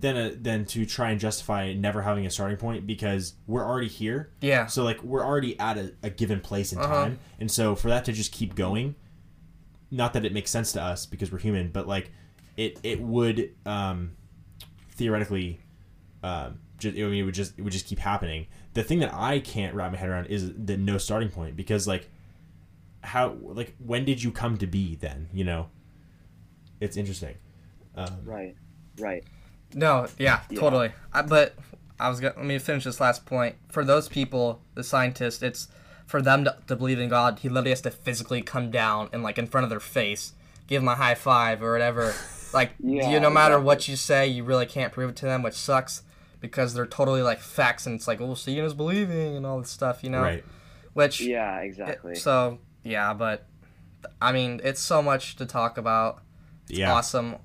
than a than to try and justify never having a starting point because we're already here. Yeah. So like we're already at a, a given place in Uh-huh. time, and so for that to just keep going, not that it makes sense to us because we're human, but like it it would um, theoretically um, just, I mean, it would just it would just keep happening. The thing that I can't wrap my head around is the no starting point because like how like when did you come to be then you know it's interesting um, Right. Right. No, yeah, Yeah. totally. I, but I was gonna let me finish this last point. For those people, the scientists, it's for them to, to believe in God. He literally has to physically come down and like in front of their face, give them a high five or whatever. Like Yeah, you, no matter exactly. what you say, you really can't prove it to them, which sucks because they're totally like facts and it's like, well, seeing is believing and all this stuff, you know. right Which Yeah. Exactly. so yeah, but I mean, it's so much to talk about. yeah Awesome.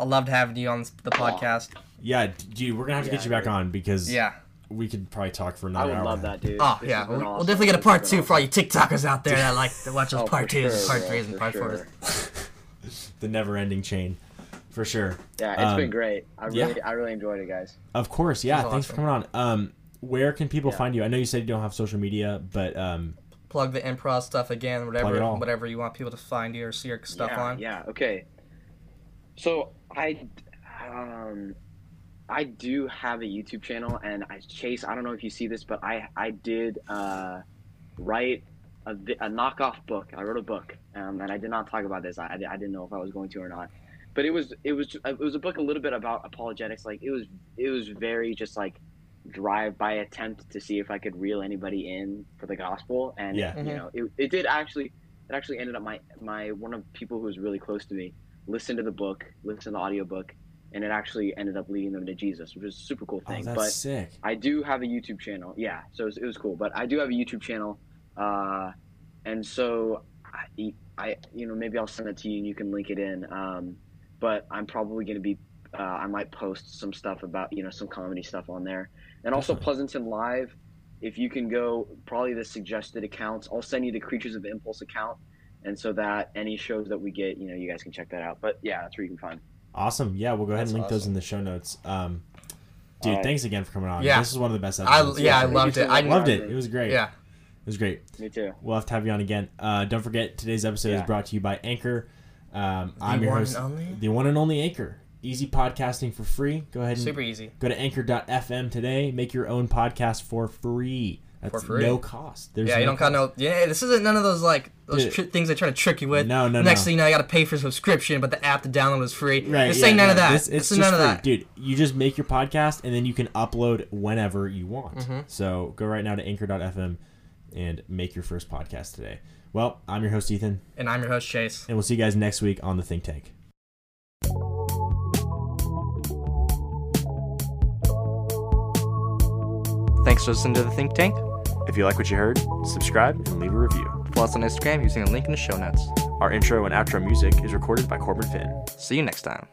I loved having you on the podcast. yeah dude we're gonna have to get you back dude. on because Yeah. we could probably talk for I another would hour love and a that, dude. Oh This yeah, we'll, been we'll definitely get a part two been for all you TikTokers out there that like to watch those Oh, part for twos, sure, part bro, threes, and part sure. fours. the never-ending chain for sure Yeah, it's Um, been great. I yeah. really, I really enjoyed it, guys. of course yeah This is thanks for coming on um where can people Yeah. find you i know you said you don't have social media but um Plug the improv stuff again, whatever whatever you want people to find you or see your stuff yeah, on. Yeah. Okay. So I, um, I do have a YouTube channel, and I Chase. I don't know if you see this, but I I did uh, write a, a knockoff book. I wrote a book, um, and I did not talk about this. I, I I didn't know if I was going to or not. But it was it was it was a book a little bit about apologetics. Like it was it was very just like drive by attempt to see if I could reel anybody in for the gospel, and Yeah. you Mhm. know it, it did actually it actually ended up my my one of the people who was really close to me listened to the book, listened to the audiobook, and it actually ended up leading them to Jesus, which was a super cool thing. oh thing. that's but sick I do have a YouTube channel. Yeah, so it was, it was cool. But I do have a YouTube channel, uh, and so I, I, you know, maybe I'll send it to you and you can link it in. Um, but I'm probably going to be, uh, I might post some stuff about, you know, some comedy stuff on there, and also. Pleasanton Live. If you can go, probably the suggested accounts. I'll send you the Creatures of Impulse account, and so that any shows that we get, you know, you guys can check that out. But yeah, that's where you can find. awesome yeah we'll go ahead That's and link those in the show notes um dude Alright. thanks again for coming on Yeah. this is one of the best I episodes yeah, I loved it. I loved it it was great Yeah. it was great Me too. We'll have to have you on again. Uh, don't forget, today's episode is brought to you by Anchor. Um, The I'm your one host, and only? the one and only Anchor. Easy podcasting for free. Go ahead and Super easy. go to anchor.fm today. Make your own podcast for free. That's For free. no cost. There's Yeah, you don't got no. Yeah, this isn't none of those like those Dude. tri- things they try to trick you with. No, no, Next no. thing you know, you got to pay for subscription, but the app to download is free. Right, This yeah, ain't none no, of that. This, This, it's is just none of free. that. Dude, you just make your podcast and then you can upload whenever you want. Mm-hmm. So go right now to anchor.fm and make your first podcast today. Well, I'm your host, Ethan, And I'm your host Chase. and we'll see you guys next week on The Think Tank. Thanks for listening to the Think Tank. If you like what you heard, subscribe and leave a review. Follow us on Instagram using a link in the show notes. Our intro and outro music is recorded by Corbin Finn. See you next time.